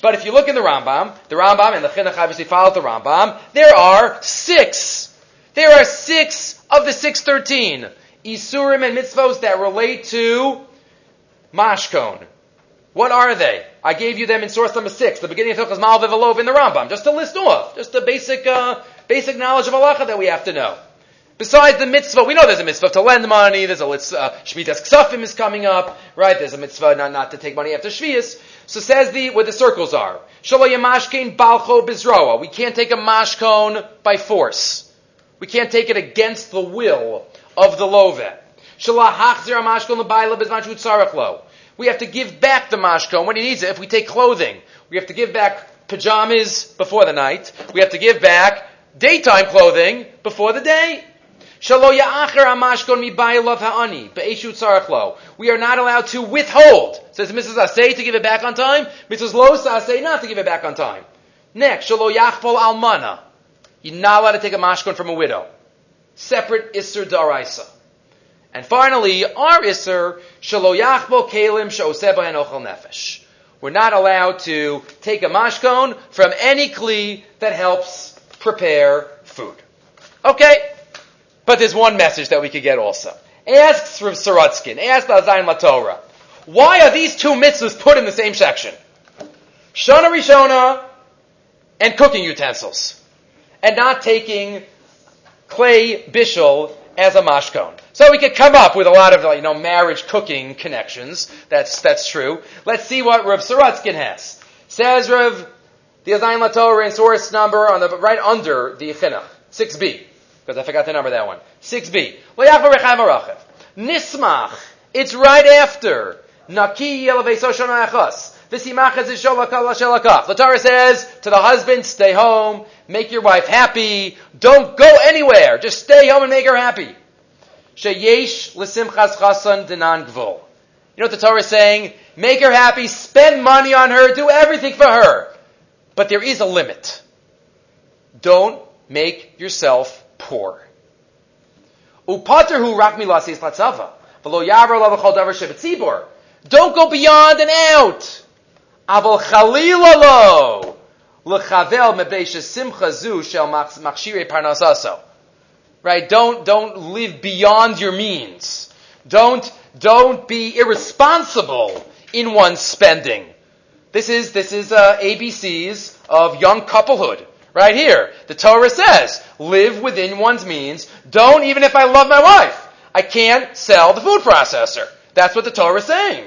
But if you look in the Rambam, the Rambam and the Chinuch obviously follow the Rambam, there are six. There are six of the 613 Isurim and mitzvahs that relate to Mashkon. What are they? I gave you them in source number six, the beginning of Hilchas Malv Evelov in the Rambam, just to list off, just the basic, uh, basic knowledge of halacha that we have to know. Besides the mitzvah, we know there's a mitzvah to lend money, there's a uh, Shmitas Ksafim is coming up, right? There's a mitzvah not, not to take money after Shvias. So says the, where the circles are. Shalo Yamashkein Balcho Bizroa. We can't take a mashkon by force. We can't take it against the will of the lovet. We have to give back the mashkon when he needs it. If we take clothing, we have to give back pajamas before the night. We have to give back daytime clothing before the day. We are not allowed to withhold. Says Mrs. Asay to give it back on time. Mrs. Los Asay not to give it back on time. Next, shalo yachpol almana. You're not allowed to take a mashkon from a widow. Separate isser daraisa. And finally, our isser shalo yachpol kelim she'oseba and nefesh. We're not allowed to take a mashkon from any kli that helps prepare food. Okay, but there's one message that we could get also. Asks from Sorotskin, asks Azayin Latorah, why are these two mitzvahs put in the same section? Shana Rishona and cooking utensils. And not taking clay bishul as a mashkon. So we could come up with a lot of, you know, marriage cooking connections. That's, that's true. Let's see what Rav Sorotskin has. Says Rav, the Azayin Latorah in source number on the, right under the Chinuch, 6b because I forgot the number that one. 6b. Nismach. It's right after. Naki the Torah says to the husband, stay home, make your wife happy, don't go anywhere, just stay home and make her happy. You know what the Torah is saying? Make her happy, spend money on her, do everything for her. But there is a limit. Don't make yourself poor. Upater hu rak. Don't go beyond and out. Aval chalila lo. L'chavel mebeish simcha zu shel machshire parnasaso. Right? Don't, don't live beyond your means. Don't, don't be irresponsible in one's spending. This is, this is, uh, ABCs of young couplehood. Right here. The Torah says, live within one's means. Don't, even if I love my wife, I can't sell the food processor. That's what the Torah is saying.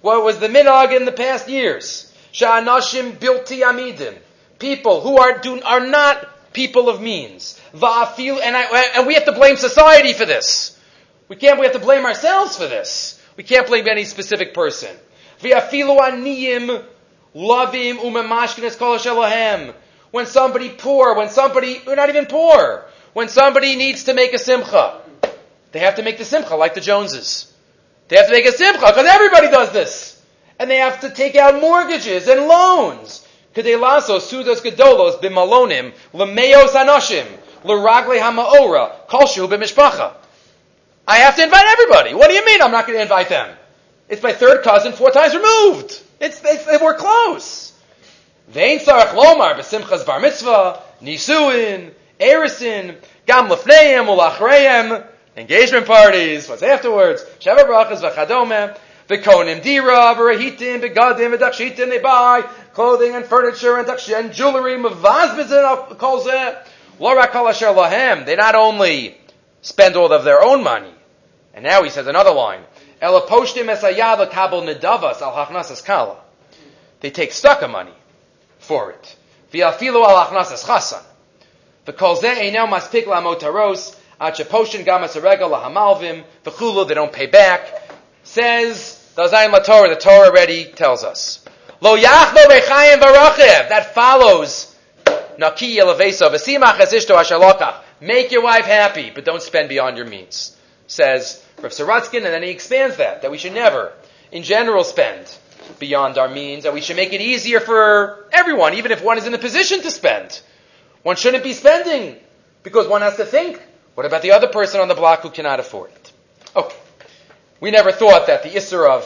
What was the minhag in the past years? Sha'anashim bilti amidim. People who are, do, are not people of means. Va'afil, and, I, and we have to blame society for this. We can't, we have to blame ourselves for this. We can't blame any specific person. V'afilu aniyim lavim umemashkinas kol Elohem when somebody poor, when somebody, we're not even poor, when somebody needs to make a simcha. They have to make the simcha like the Joneses. They have to make a simcha because everybody does this. And they have to take out mortgages and loans. Kedelaso sudos gedolos b'malonim l'meos anoshim l'ragle hamaora kolshu b'mishpacha. I have to invite everybody. What do you mean I'm not going to invite them? It's my third cousin four times removed. It's, it's, we're close. Vein sarach lomar b'simchas bar mitzvah, nisuin, erisin, gam lefneim ulachreim, engagement parties, what's afterwards, sheva brachas v'chadome, v'konim dira, v'rahitim, v'gadim, v'dakshitim, they buy clothing and furniture and, and jewelry, mavazbizin calls it, lorak asher lahem, they not only spend all of their own money, and now he says another line, elaposhtim esayah kabel nedavas al hachnasas kala. They take stucca money for it. V'afilu al achnasas chasan. V'kol zeh einel maspik la'motaros, achaposhin gamas arega lahamalvim, v'chulu, they don't pay back. Says, La Torah, the Torah already tells us. Lo yachlo bechayim barachiv, that follows Naki Yelavesa, Vesimach Ezishto Ashalokach. Make your wife happy, but don't spend beyond your means. Says Rav Sorotskin, and then he expands that, that we should never, in general, spend beyond our means, that we should make it easier for everyone, even if one is in a position to spend. One shouldn't be spending, because one has to think, what about the other person on the block who cannot afford it? Okay. We never thought that the Isser of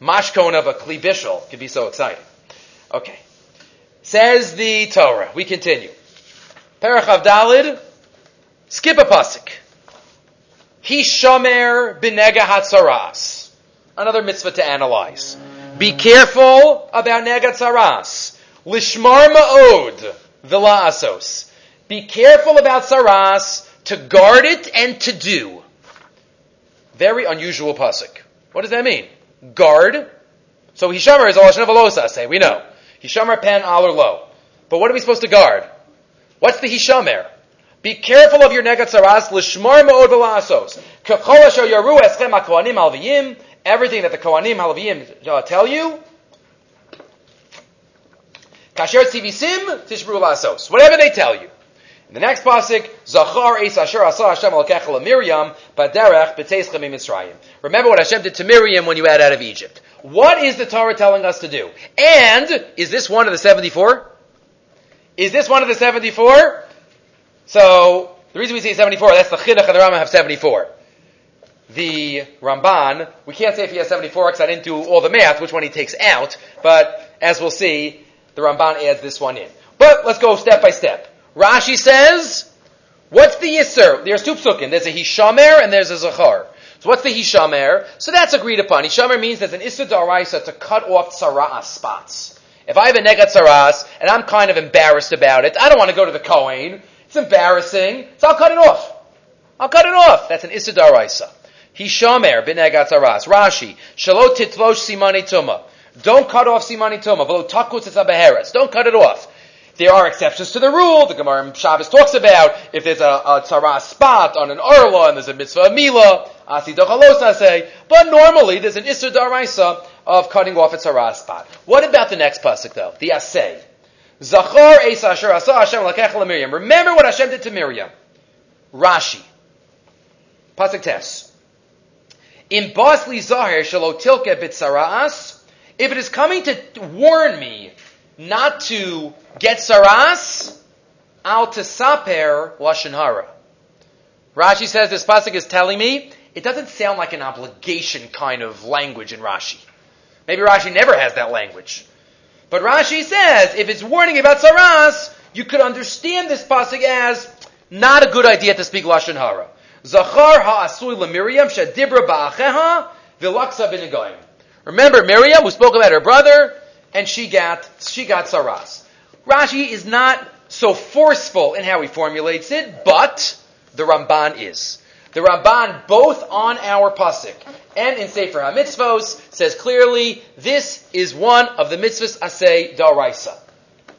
mashkon of a klibishal could be so exciting. Okay. Says the Torah. We continue. Perach Avdalid, skip a pasuk. He shomer binega hatzaras. Another mitzvah to analyze. Be careful about negatzaras. Lishmar ma'od asos. Be careful about saras to guard it and to do. Very unusual pasuk. What does that mean? Guard. So Hishamer is Allah Shnavalosa, say, we know. Hishamer pen al or low. But what are we supposed to guard? What's the Hishamer? Be careful of your negatzaras, lishmar ma'od v'la'asos. K'chol asher yaru eschem ha'kohanim alviyim, everything that the kohanim alviyim uh, tell you, kasher tzivisim tishbru la'asos. Whatever they tell you. In the next pasuk, Zachar es asher asa Hashem al Miriam baderech b'teischem Mitzrayim. Remember what Hashem did to Miriam when you had out of Egypt. What is the Torah telling us to do? And is this one of the 74? Is this one of the 74? So, the reason we say 74, that's the Chinuch and the Rambam have 74. The Ramban, we can't say if he has 74 because I didn't do all the math, which one he takes out, but as we'll see, the Ramban adds this one in. But let's go step by step. Rashi says, what's the Yisr? There's two psukim. There's a Hishamer and there's a Zachar. So what's the Hishamer? So that's agreed upon. Hishamer means there's an Issa Daraisa to cut off Tzara'as spots. If I have a Negat Tzaras and I'm kind of embarrassed about it, I don't want to go to the Kohen. It's embarrassing. So I'll cut it off. I'll cut it off. That's an Issa Daraisa. Hishamer bin Negat. Rashi. Shalot titlosh simani tuma. Don't cut off simani tuma. V'lo takut Don't cut it off. There are exceptions to the rule. The Gemara in Shabbos talks about if there's a, a tzara spot on an arla and there's a mitzvah mila, asi say. But normally there's an isur daraisa of cutting off a tzara spot. What about the next pasuk though? The asay. Zachor es asher asa Hashem Miriam. Remember what Hashem did to Miriam. Rashi. Pasuk tes. In basli zahir shalotilke bitzaraas. If it is coming to warn me not to get saras, al tesaper lashon hara. Rashi says this pasuk is telling me it doesn't sound like an obligation kind of language in Rashi. Maybe Rashi never has that language. But Rashi says if it's warning about saras, you could understand this pasuk as not a good idea to speak lashon hara. Zachar ha'asui Miriam shadibra ba'acheha v'laksa. Remember Miriam, who spoke about her brother, and she got she got saras. Rashi is not so forceful in how he formulates it, but the Ramban is. The Ramban, both on our pasuk and in Sefer HaMitzvos, says clearly this is one of the mitzvahs asay daraisa.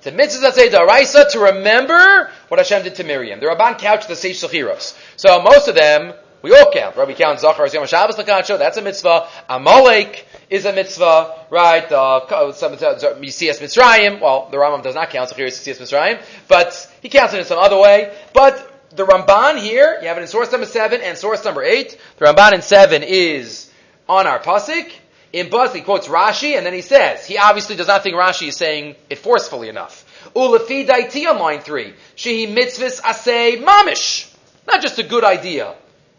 The mitzvahs asay daraisa to remember what Hashem did to Miriam. The Ramban couched the Seish Sechiros. So most of them we all count. Right? We count Zachar Yom Shabbos Lakacho, that's a mitzvah. Amalek is a mitzvah, right? Uh, some, Yisias Mitzrayim, well, the Rambam does not count Zachar Yisias Mitzrayim, but he counts it in some other way. But the Ramban here, you have it in source number 7 and source number 8. The Ramban in 7 is on our Pasik. In Buzz, he quotes Rashi, and then he says, he obviously does not think Rashi is saying it forcefully enough. Ulafi daiti on line 3. Shehi mitzvahs asay mamish. Not just a good idea.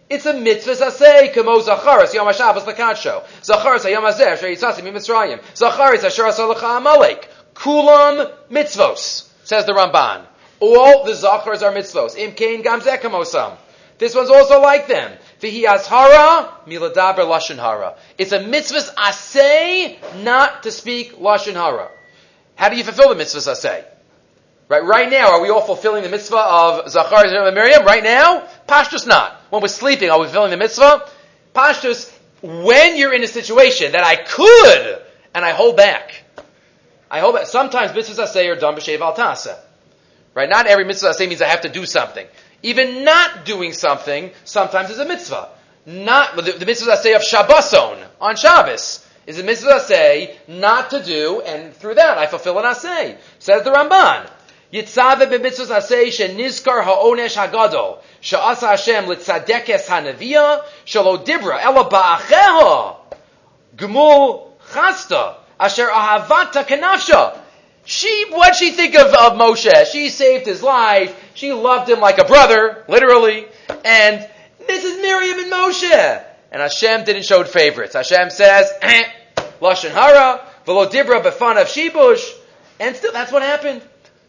It's a mitzvah say kamo zacharis yom hashabbos lakadsho. Zacharis yom hazeh sheyitzasi mitzrayim. Zacharis asher asalacha amalek. Kulam mitzvos, says the Ramban. All the zachars are mitzvos. Imkein gam zekamosam. This one's also like them. Vihi azhara miladaber lashon hara. It's a mitzvah asay not to speak lashon hara. How do you fulfill the mitzvah asay? Right, right now, are we all fulfilling the mitzvah of Zachar and Miriam? Right now? Pashtus not. When we're sleeping, are we fulfilling the mitzvah? Pashtus, when you're in a situation that I could, and I hold back. I hope that sometimes mitzvahs say are done b'shev al tasa. Right? Not every mitzvah say means I have to do something. Even not doing something sometimes is a mitzvah. Not the, the mitzvah say of Shabboson on Shabbos is a mitzvah say not to do, and through that I fulfill an asay. Says the Ramban. Yitzave b'mitzvahs asay shenizkar ha'onesh hagadol she'asa Hashem litzadekes hanaviyah shelo dibra ela ba'acheha gmul chasta asher ahavata kanafsha. She, what she think of, of Moshe? She saved his life. She loved him like a brother, literally. And this is Miriam and Moshe. And Hashem didn't show favorites. Hashem says, Lashon Hara, Velo Dibra Befan of Shibush. And still, that's what happened.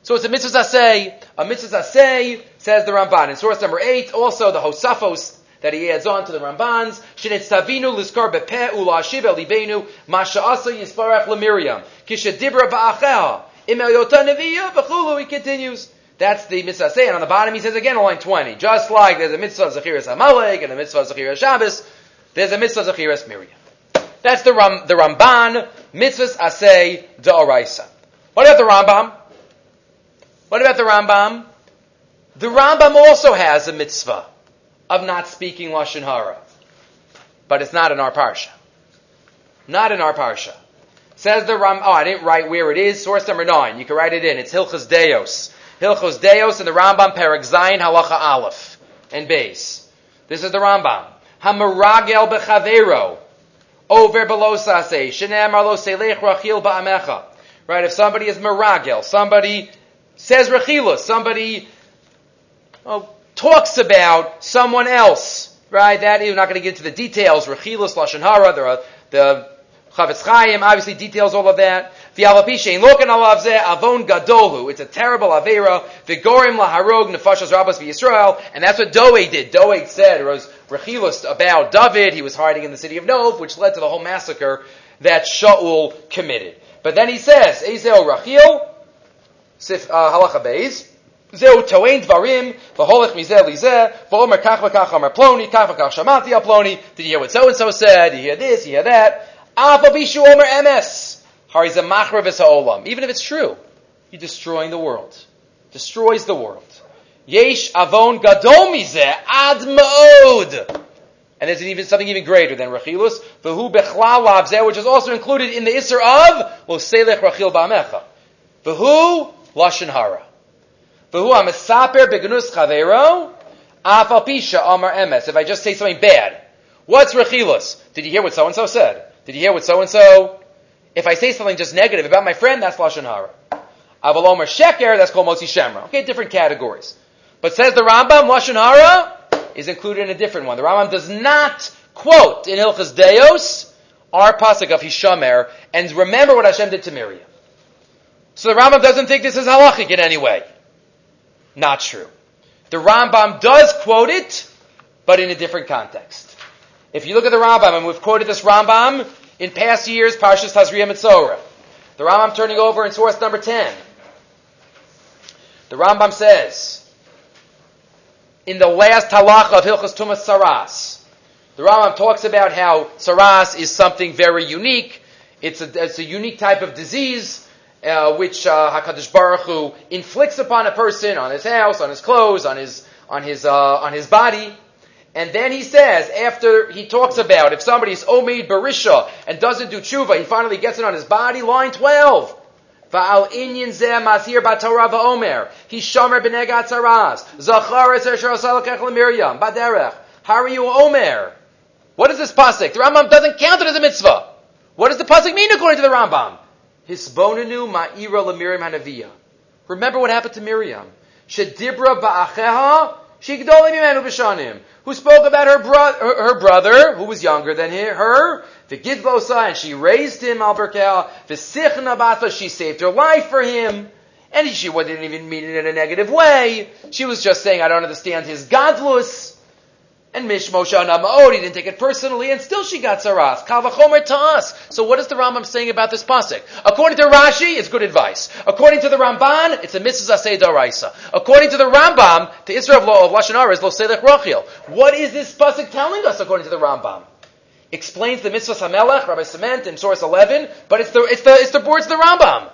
So it's a mitzvah say. A mitzvah say, says the Ramban. In source number 8, also the Hosafos that he adds on to the Rambans. Shenitzavinu liskar bepe ula shiva libenu masha asa yisparach lemiriam. Kisha dibra ba'acheha. Imel yota neviya v'chulu. He continues. That's the mitzvah say. And on the bottom he says again on line 20. Just like there's a mitzvah of Amalek and a mitzvah of Shabbos, there's a mitzvah of Miriam. That's the, Ram, the Ramban, mitzvahs asay da'oraisa. What about the Rambam? What about the Rambam? The Rambam also has a mitzvah of not speaking lashon hara, but it's not in our parsha. Not in our parsha. Says the Ram. Oh, I didn't write where it is. Source number nine. You can write it in. It's Hilchos Deos. Hilchos Deos and the Rambam Perek Zayin Halacha Aleph and base. This is the Rambam. Hamaragel bechavero over below sase shenem arlo selech rachil ba'amecha. Right. If somebody is maragel, somebody says rachila, somebody oh, talks about someone else, right? That you're not going to get into the details. Rechilas, lashon hara, the the Chafetz Chaim obviously details all of that. Avon gadolu. It's a terrible avera. V'gorim laharog nefashos rabbos v'Yisrael. And that's what Doeg did. Doeg said, it was Rechilus about David. He was hiding in the city of Nov, which led to the whole massacre that Shaul committed. But then he says, Ezeo Rachil, Sif, uh, halacha beis, זהו טוען דברים, והולך מזה לזה, ואומר כך וכך אמר פלוני, כך וכך שמעתי על פלוני, did you hear what so and so said, did you hear this, you hear that, אף על פי שהוא אומר אמס, הרי זה מחרבס העולם, even if it's true, you're destroying the world, destroys the world. יש avon gadol מזה עד מאוד. And there's even something even greater than Rachilus, v'hu bechlal lavzeh, which is also included in the Isser of lo selech Rachil ba'amecha. V'hu lashon hara. V'hu ha'mesaper begnus chavero, afal pisha amar emes. If I just say something bad, what's rechilus? Did you hear what so-and-so said? Did you hear what so-and-so? If I say something just negative about my friend, that's lashon hara. Aval omer sheker, that's called motzi shemra. Okay, different categories. But says the Rambam, lashon hara is included in a different one. The Rambam does not quote in Hilchas Deos our pasuk of Hishamer and remember what Hashem did to Miriam. So the Rambam doesn't think this is halachic in any way. Not true. The Rambam does quote it, but in a different context. If you look at the Rambam, and we've quoted this Rambam in past years, Parshas Tazria Metzora. The Rambam turning over in source number 10. The Rambam says, in the last halacha of Hilchas Tumas Saras, the Rambam talks about how Saras is something very unique. It's a, it's a unique type of disease uh, which uh, Hakadosh Baruch Hu inflicts upon a person, on his house, on his clothes, on his on his uh, on his body. And then he says, after he talks about if somebody's Omeid Barisha and doesn't do tshuva, he finally gets it on his body. Line twelve. Va'al inyan zeh masir batorah va'omer. He shomer b'negat saraz. Zachar es esher asalakech l'miriam. Baderech. You omer? What is this pasuk? The Rambam doesn't count it as a mitzvah. What does the pasuk mean according to the Rambam? Hisbonenu ma'ira l'miriam hanaviya. Remember what happened to Miriam. Shedibra ba'acheha shigdolim imenu b'shanim. Who spoke about her, bro- her, her brother, who was younger than her, V'gidvosa, and she raised him, al berkel. V'sichna batla, she saved her life for him. And she didn't even mean it in a negative way. She was just saying, I don't understand his godless. And Mishmosha Namaod, he didn't take it personally, and still she got Saras. Kavachomer to us. So what is the Rambam saying about this pasuk? According to Rashi, it's good advice. According to the Ramban, it's a mitzvah asay daraisa. According to the Rambam, the Israel law of Lashon Hara is lo rachil. What is this pasuk telling us according to the Rambam? Explains the mitzvah Hamelech, Rabbi Cement in source 11, but it's the, it's the, it's the words of the Rambam.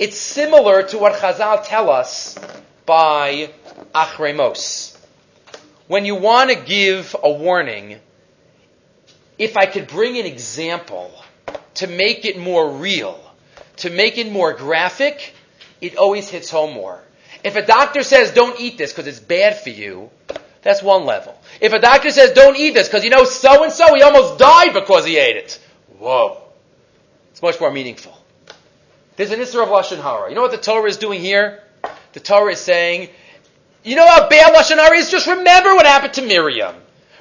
It's similar to what Chazal tell us by Achremos. When you want to give a warning, if I could bring an example to make it more real, to make it more graphic, it always hits home more. If a doctor says don't eat this because it's bad for you, that's one level. If a doctor says don't eat this because you know so and so he almost died because he ate it, whoa, it's much more meaningful. There's an Isra of Lashon Hara. You know what the Torah is doing here? The Torah is saying, you know how bad Lashon Hara is? Just remember what happened to Miriam.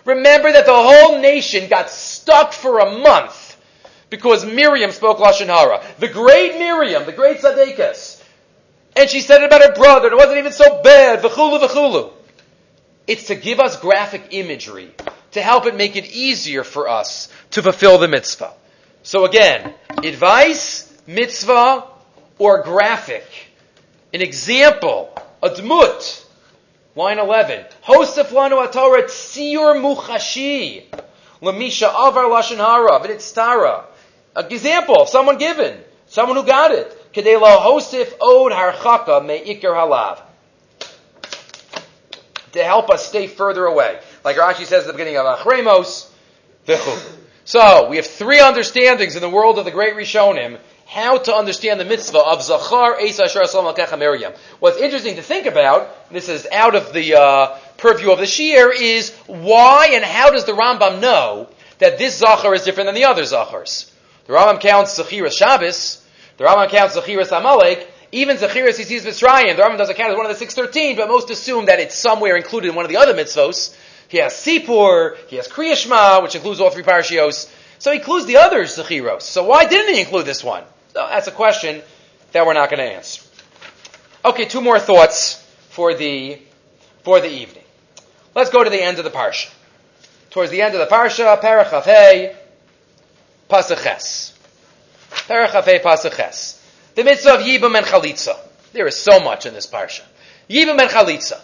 Remember that the whole nation got stuck for a month because Miriam spoke Lashon Hara. The great Miriam, the great Tzaddikas. And she said it about her brother, it wasn't even so bad, v'chulu v'chulu. It's to give us graphic imagery, to help it make it easier for us to fulfill the mitzvah. So again, advice, mitzvah, or graphic. An example, a dmut. Line 11. Hosef lanu atorah tziyur muchashi. Lamisha avar lashon hara. V'nitztara. An example someone given. Someone who got it. Kedei la hosef od harchaka me'ikir halav. To help us stay further away. Like Rashi says at the beginning of Achremos, So, we have three understandings in the world of the great Rishonim how to understand the mitzvah of Zachar Eis Asher Salam Miriam. What's interesting to think about, this is out of the uh, purview of the Shiur, is why and how does the Rambam know that this Zachar is different than the other Zachars? The Rambam counts Zachiras Shabbos, the Rambam counts Zachiras Amalek, even Zachiras he sees Mitzrayim, the Rambam doesn't count as one of the 613, but most assume that it's somewhere included in one of the other mitzvos. He has Sipur, he has Kriyashma, which includes all three parashios. So he includes the other Zachiros. So why didn't he include this one? That's a question that we're not going to answer. Okay, two more thoughts for the for the evening. Let's go to the end of the parsha. Towards the end of the parsha, Perachaf Hey, Pasaches. Perachaf Hey, Pasaches. The mitzvah of Yibam and Chalitza. There is so much in this parsha. Yibam and Chalitza.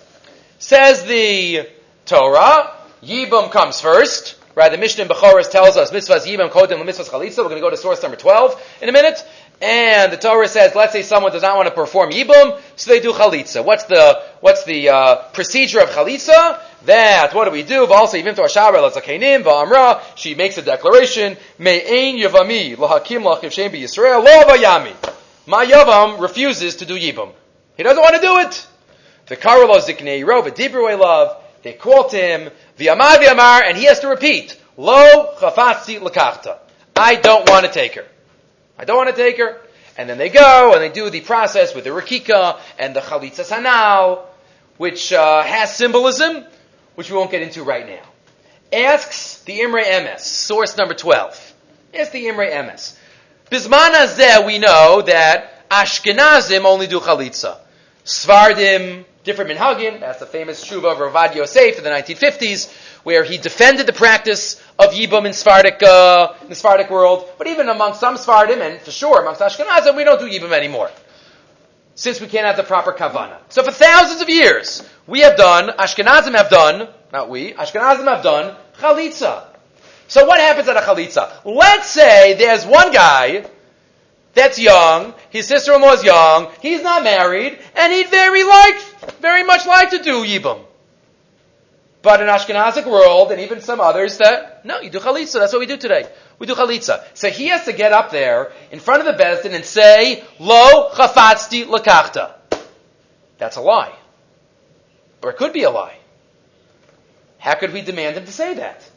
Says the Torah, Yibam comes first. Right, the Mishnah in Bechoros tells us mitzvahs yibam kodim mitzvahs chalitza. We're going to go to source number twelve in a minute. And the Torah says, let's say someone does not want to perform yibum, so they do chalitza. What's the what's the uh, procedure of chalitza? That what do we do? Also, yivim to ashara lezakenim va'amra. She makes a declaration. Me'ein yavami lahakim lachiv shem Yisrael lo vayami. My yavam refuses to do yibum. He doesn't want to do it. The karalo ziknei rov a love. They call to him v'yamar v'yamar, and he has to repeat lo chafatzi lakachta. I don't want to take her. I don't want to take her. And then they go and they do the process with the Rakika and the Chalitza Sanal, which uh, has symbolism, which we won't get into right now. Asks the Imre Emes, source number 12. Asks the Imre Emes. Bisman Azeh, we know that Ashkenazim only do Chalitza. Svardim, different minhagim. That's the famous shuva of Ravad Yosef in the 1950s, where he defended the practice of Yibam in Sephardic, uh, in the Sephardic world. But even among some Sephardim, and for sure amongst Ashkenazim, we don't do Yibam anymore. Since we can't have the proper kavana. So for thousands of years, we have done, Ashkenazim have done, not we, Ashkenazim have done chalitza. So what happens at a chalitza? Let's say there's one guy that's young, his sister-in-law is young, he's not married, and he'd very like, very much like to do Yibam. But in Ashkenazic world, and even some others, that, no, you do chalitza, that's what we do today. We do chalitza. So he has to get up there in front of the Bezdin and say, Lo chafatzti lakachta. That's a lie. Or it could be a lie. How could we demand him to say that?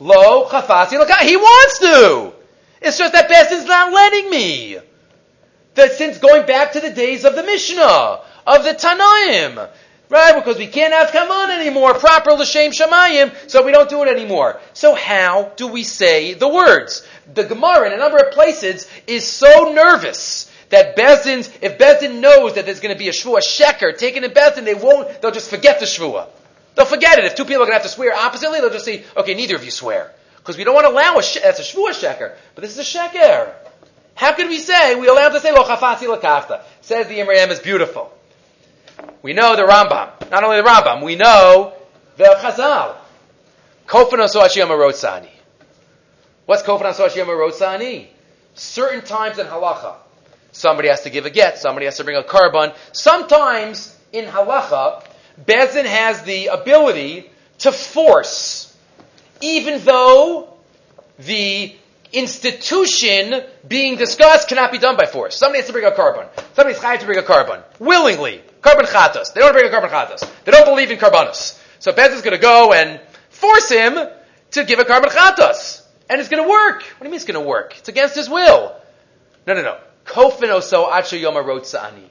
Lo chafatzti lakachta. He wants to! It's just that Bezdin's not letting me. That since going back to the days of the Mishnah, of the Tanaim, right? Because we can't have kaman anymore, proper l'shem shamayim, so we don't do it anymore. So how do we say the words? The Gemara in a number of places is so nervous that Bezdin's, if Bezdin knows that there's going to be a shvua sheker taken in Bezdin, they won't, they'll just forget the shvua. They'll forget it. If two people are going to have to swear oppositely, they'll just say, okay, neither of you swear. Because we don't want to allow a, that's a shvua sheker. But this is a sheker. How can we say, we allow him to say, lo chafasi lakafta? Says the Imrayim is beautiful. We know the Rambam. Not only the Rambam, we know the Chazal. Hashiyama Rotzani. What's Kofanos Hashiyama Rotzani? Certain times in halacha, Somebody has to give a get. Somebody has to bring a korban. Sometimes in halacha, Bezin has the ability to force, even though the institution being discussed cannot be done by force. Somebody has to bring a korban. Somebody's trying to bring a korban. Willingly. Korban chatas. They don't bring a korban chatas. They don't believe in korbanos. So Bez is going to go and force him to give a korban chatas. And it's going to work. What do you mean it's going to work? It's against his will. No, no, no. Kofin oso acho yoma rotsani.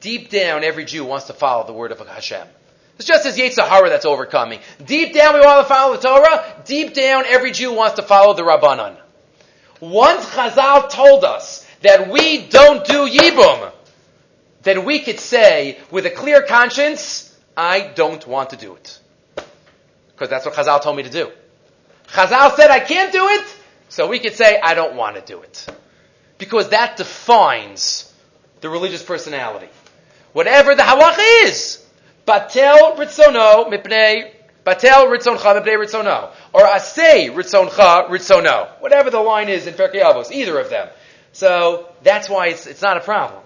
Deep down, every Jew wants to follow the word of Hashem. It's just as Yetzirah that's overcoming. Deep down, we want to follow the Torah. Deep down, every Jew wants to follow the Rabbanon. Once Chazal told us that we don't do Yibum, then we could say with a clear conscience, I don't want to do it. Because that's what Chazal told me to do. Chazal said I can't do it, so we could say I don't want to do it. Because that defines the religious personality. Whatever the halacha is, batel ritzono mipnei Batel ritzoncha mepnei ritzono. Or asay ritzoncha ritzono. Whatever the line is in Perkei either of them. So that's why it's, it's not a problem.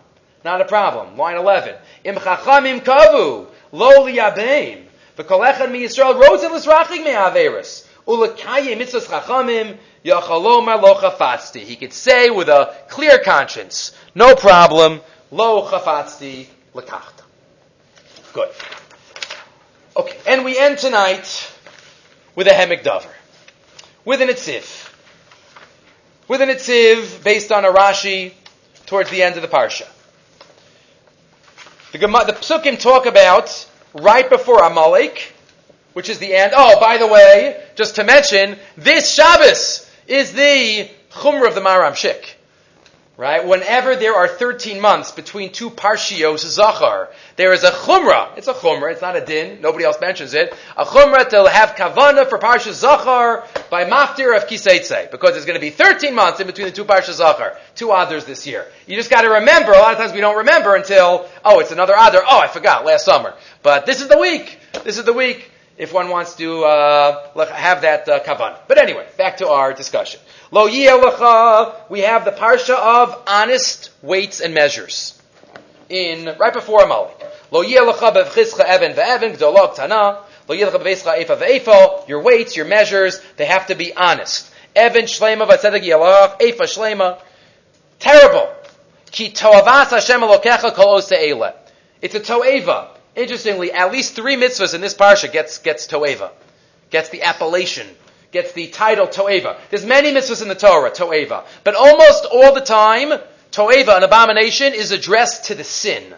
Not a problem. Line 11. Im chachamim kavu lo liyabeim. V'kol echad mi Yisrael rozel lisrachig me'averis. Ulekayim mitzvahs chachamim yachalomar lo chafatzti. He could say with a clear conscience, no problem, lo chafatzti lekachta. Good. Okay, and we end tonight with a Ha'amek Davar, with an Itziv. With an Itziv based on a Rashi towards the end of the Parsha. The, the Psukim talk about right before Amalek, which is the end. Oh, by the way, just to mention, this Shabbos is the Chumrah of the Maram Shik. Right? Whenever there are 13 months between two parshios zachar, there is a chumrah. It's a chumrah. It's not a din. Nobody else mentions it. A chumrah to have kavana for parsha zachar by maftir of kiseitse. Because there's going to be 13 months in between the two parshas zachar. Two others this year. You just got to remember. A lot of times we don't remember until, oh, it's another other. Oh, I forgot last summer. But this is the week. This is the week if one wants to uh, have that uh, kavan. But anyway, back to our discussion. Lo we have the parsha of honest weights and measures. In right before Amalek. Lo bevchischa even ve'even gdolog tana. Lo bevescha efa ve'efo. Your weights, your measures, they have to be honest. Evan shlema v'tzedek yalach efa shlema. Terrible. Ki toavas Hashem elokecha kol ele. It's a toeva. Interestingly, at least three mitzvahs in this parsha gets gets toeva, gets the appellation gets the title Toeva. There's many mitzvahs in the Torah, Toeva. But almost all the time, Toeva, an abomination, is addressed to the sin.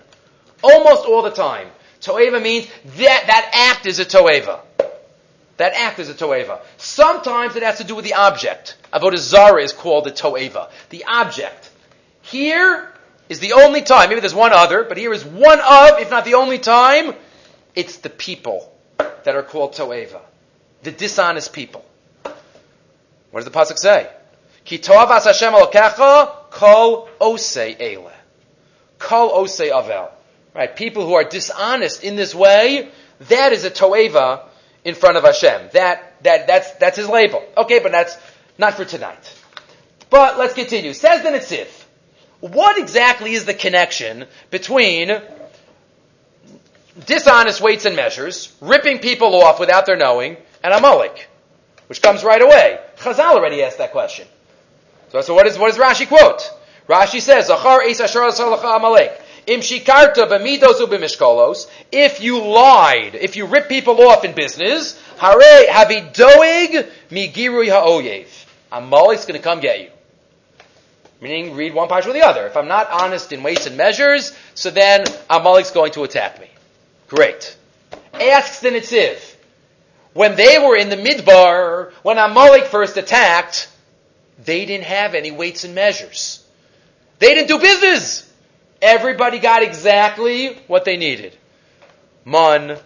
Almost all the time. Toeva means that, that act is a Toeva. That act is a Toeva. Sometimes it has to do with the object. Avodah Zarah is called a Toeva. The object. Here is the only time, maybe there's one other, but here is one of, if not the only time, it's the people that are called Toeva. The dishonest people. What does the pasuk say? Ki toavas Hashem alokecha kol osei ele. Kol osei avel. Right? People who are dishonest in this way, that is a toeva in front of Hashem. That, that, that's, that's his label. Okay, but that's not for tonight. But let's continue. Says the Netziv, what exactly is the connection between dishonest weights and measures, ripping people off without their knowing, and Amalek? which comes right away. Chazal already asked that question. So, so what, is, what does Rashi quote? Rashi says, Zachar es amalek. Im shikarta b'midos. If you lied, if you rip people off in business, hare havi doeg migirui ha'oyev. Amalek's going to come get you. Meaning, read one part or the other. If I'm not honest in weights and measures, so then Amalek's going to attack me. Great. Asks the Netziv when they were in the midbar, when Amalek first attacked, they didn't have any weights and measures. They didn't do business. Everybody got exactly what they needed. Mun,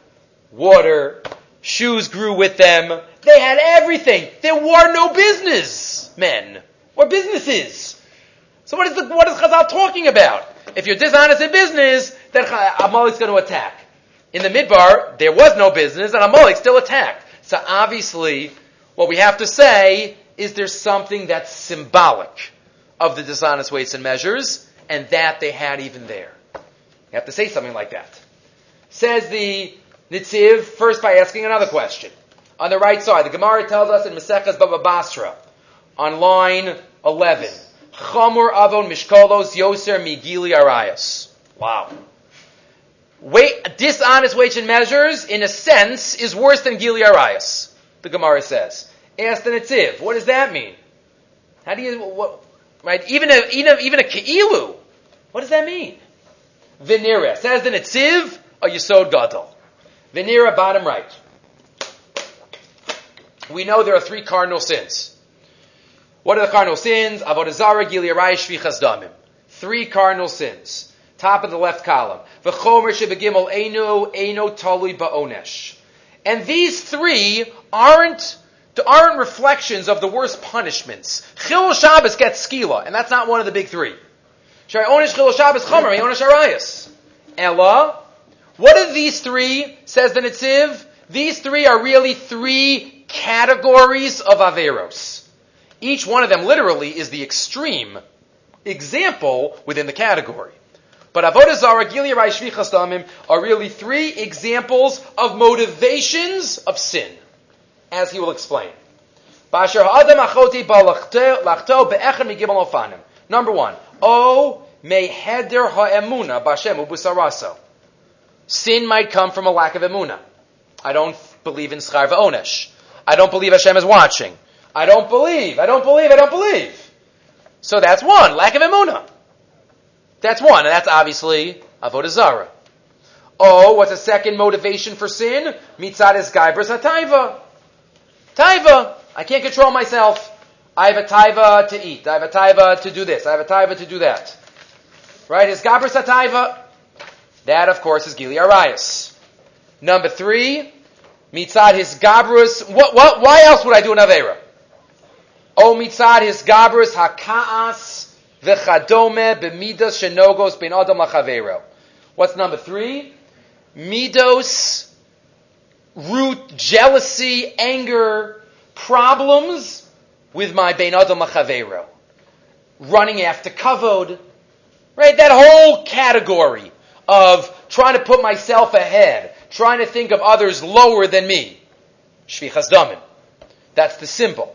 water, shoes grew with them. They had everything. There were no business men or businesses. So what is the, what is Chazal talking about? If you're dishonest in business, then Amalek's going to attack. In the midbar, there was no business, and Amalek still attacked. So obviously, what we have to say is there's something that's symbolic of the dishonest weights and measures, and that they had even there. You have to say something like that. Says the Netziv, first by asking another question. On the right side, the Gemara tells us in Maseches Baba Basra, on line 11, Chamur avon mishkolos yoser migili arayas. Wow. Wait, dishonest weights and measures, in a sense, is worse than gili arayas. The Gemara says. Ask the Netziv, what does that mean? How do you, what, right? Even a, even a, even a keilu. What does that mean? Venera. Says the Netziv, a Yisod Gadol. Venera, bottom right. We know there are three cardinal sins. What are the cardinal sins? Avodah Zarah, Giliyarayah, Shvichas Damim. Three cardinal sins. Top of the left column. And these three aren't aren't reflections of the worst punishments. Chil Shabbos gets skila, and that's not one of the big three. Shari Chomer, Onish Arayas. Ella, what are these three, says the Netziv? These three are really three categories of Averos. Each one of them literally is the extreme example within the category. But Avodah Zarah, Gilia Rai Shvichas are really three examples of motivations of sin as he will explain. Number one, O meheder ha'emuna b'Hashem ubusaraso. Sin might come from a lack of emuna. I don't believe in schar onesh. I don't believe Hashem is watching. I don't believe. I don't believe. I don't believe. So that's one, lack of emuna. That's one, and that's obviously avodah zara. Oh, what's a second motivation for sin? Mitzad is gaibras hataiva. Taiva. I can't control myself. I have a taiva to eat. I have a taiva to do this. I have a taiva to do that. Right? Is gabris a taiva? That, of course, is gili arayas. Number three, mitzad his gabrus. What, what, why else would I do an avera? Oh, mitzad his gabrus hakaas v'chadome b'midas shenogos ben adam lachavero. What's number three? Midos root jealousy, anger, problems with my Bein Adam Machavero. Running after kavod. Right? That whole category of trying to put myself ahead, trying to think of others lower than me. Shvichas Damin. That's the symbol.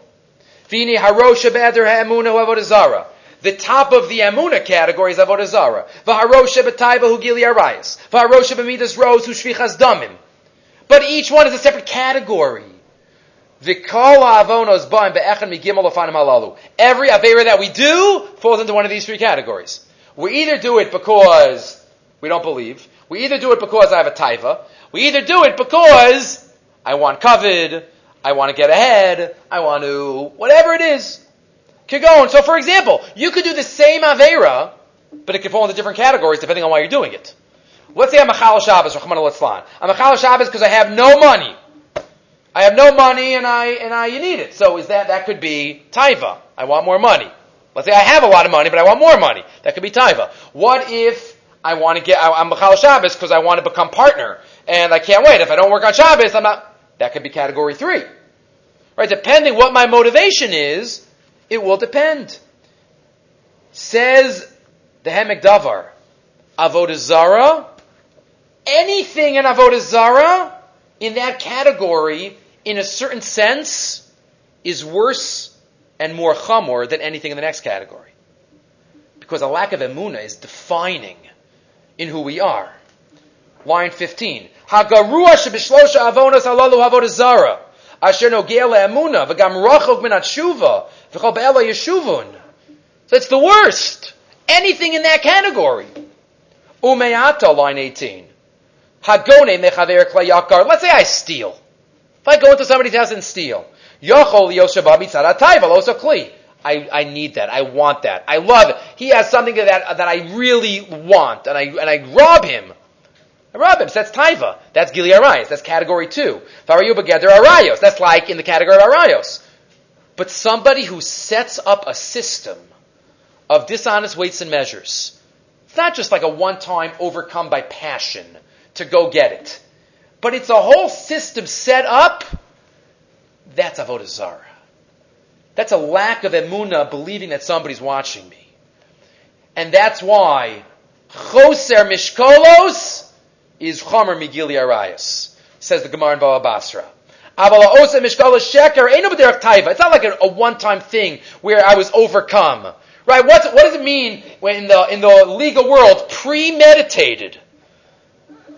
Vini Harosha Beder Ha'emuna Avodazara. The top of the Amuna category is Avodazara. V'harosha B'taiva Hu Gili Arayas. V'harosha B'midas Rose Hu Shvichas Damim. But each one is a separate category. Every Avera that we do falls into one of these three categories. We either do it because we don't believe. We either do it because I have a taiva. We either do it because I want kavod. I want to get ahead. I want to, whatever it is. Kagon. So for example, you could do the same Avera, but it could fall into different categories depending on why you're doing it. Let's say I'm a Chal Shabbos, Rahman al I'm a Chal Shabbos because I have no money. I have no money and I, and I, need it. So is that, that could be Taiva. I want more money. Let's say I have a lot of money, but I want more money. That could be Taiva. What if I want to get, I, I'm a Chal Shabbos because I want to become partner and I can't wait. If I don't work on Shabbos, I'm not, that could be category three. Right? Depending what my motivation is, it will depend. Says the Ha'amek Davar, Avodah Zarah, anything in Avodah Zarah in that category, in a certain sense, is worse and more chamor than anything in the next category. Because a lack of emuna is defining in who we are. Line 15. Hagarua shebishlosha avonas alalu avodah zara. Asher le'emuna v'gam yeshuvun. So it's the worst. Anything in that category. Umeata, line 18. Hagone mechaver klayakar. Let's say I steal. If I go into somebody's house and steal, yochol yoshaba mitzad also kli. I, I need that. I want that. I love it. He has something that, that I really want, and I, and I rob him. I rob him. So that's taiva. That's gili arayos. That's category two. Farayu begeder arayos. That's like in the category of arayos. But somebody who sets up a system of dishonest weights and measures. It's not just like a one-time overcome by passion to go get it. But it's a whole system set up. That's avodah zarah. That's a lack of emuna, believing that somebody's watching me. And that's why choser mishkolos is chomer migili arayas, says the Gemara in Baba Basra. It's not like a, a one-time thing where I was overcome. Right? What's, what does it mean when in the, in the legal world? Premeditated.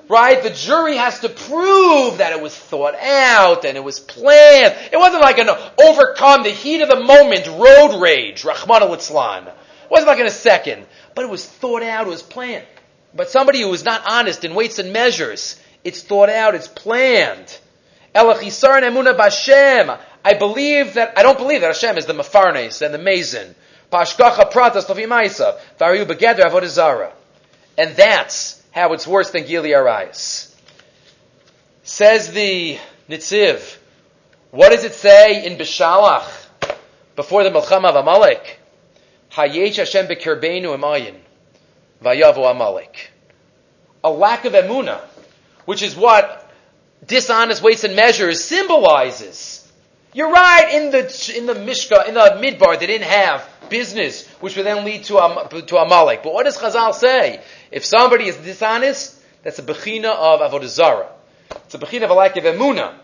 Right? The jury has to prove that it was thought out and it was planned. It wasn't like an overcome the heat of the moment road rage, Rahman al It wasn't like in a second. But it was thought out, it was planned. But somebody who is not honest in weights and measures, it's thought out, it's planned. Elachisar emuna bashem. I believe that, I don't believe that Hashem is the Mefarnes and the Mason. Pashkacha pratas tofimaisa. Variu begeder avodazara. And that's how it's worse than Gili Arayas. Says the Netziv, what does it say in Bishalach before the Melchama of Amalek? Hayech Hashem bekirbeinu emayin vayavu Amalek. A lack of emuna, which is what dishonest weights and measures symbolizes. You're right in the in the Mishka in the Midbar they didn't have business, which would then lead to a, to Amalek. But what does Chazal say? If somebody is dishonest, that's a bechina of avodah zarah. It's a bechina of a lack of emuna,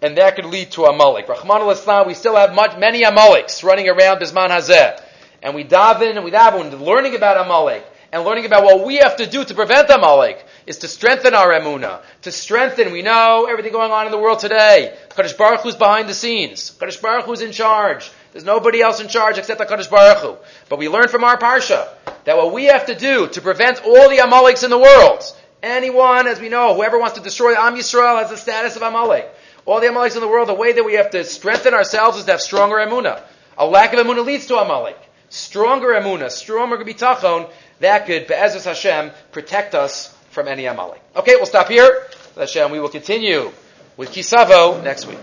and that could lead to Amalek. Rachmana litzlan, we still have much, many Amaleks running around Bisman Hazeh, and we daven and we daven, learning about Amalek and learning about what we have to do to prevent Amalek is to strengthen our emuna, to strengthen. We know everything going on in the world today. Kadosh Baruch Hu's behind the scenes. Kadosh Baruch Hu's in charge. There's nobody else in charge except Kadosh Baruch Hu. But we learn from our parsha that what we have to do to prevent all the Amaleks in the world, anyone, as we know, whoever wants to destroy Am Yisrael has the status of Amalek. All the Amaleks in the world, the way that we have to strengthen ourselves is to have stronger emuna. A lack of emuna leads to Amalek. Stronger emuna, stronger bitachon, that could, Be'ezus Hashem, protect us from any Amalek. Okay, we'll stop here. Hashem, we will continue with Kisavo next week.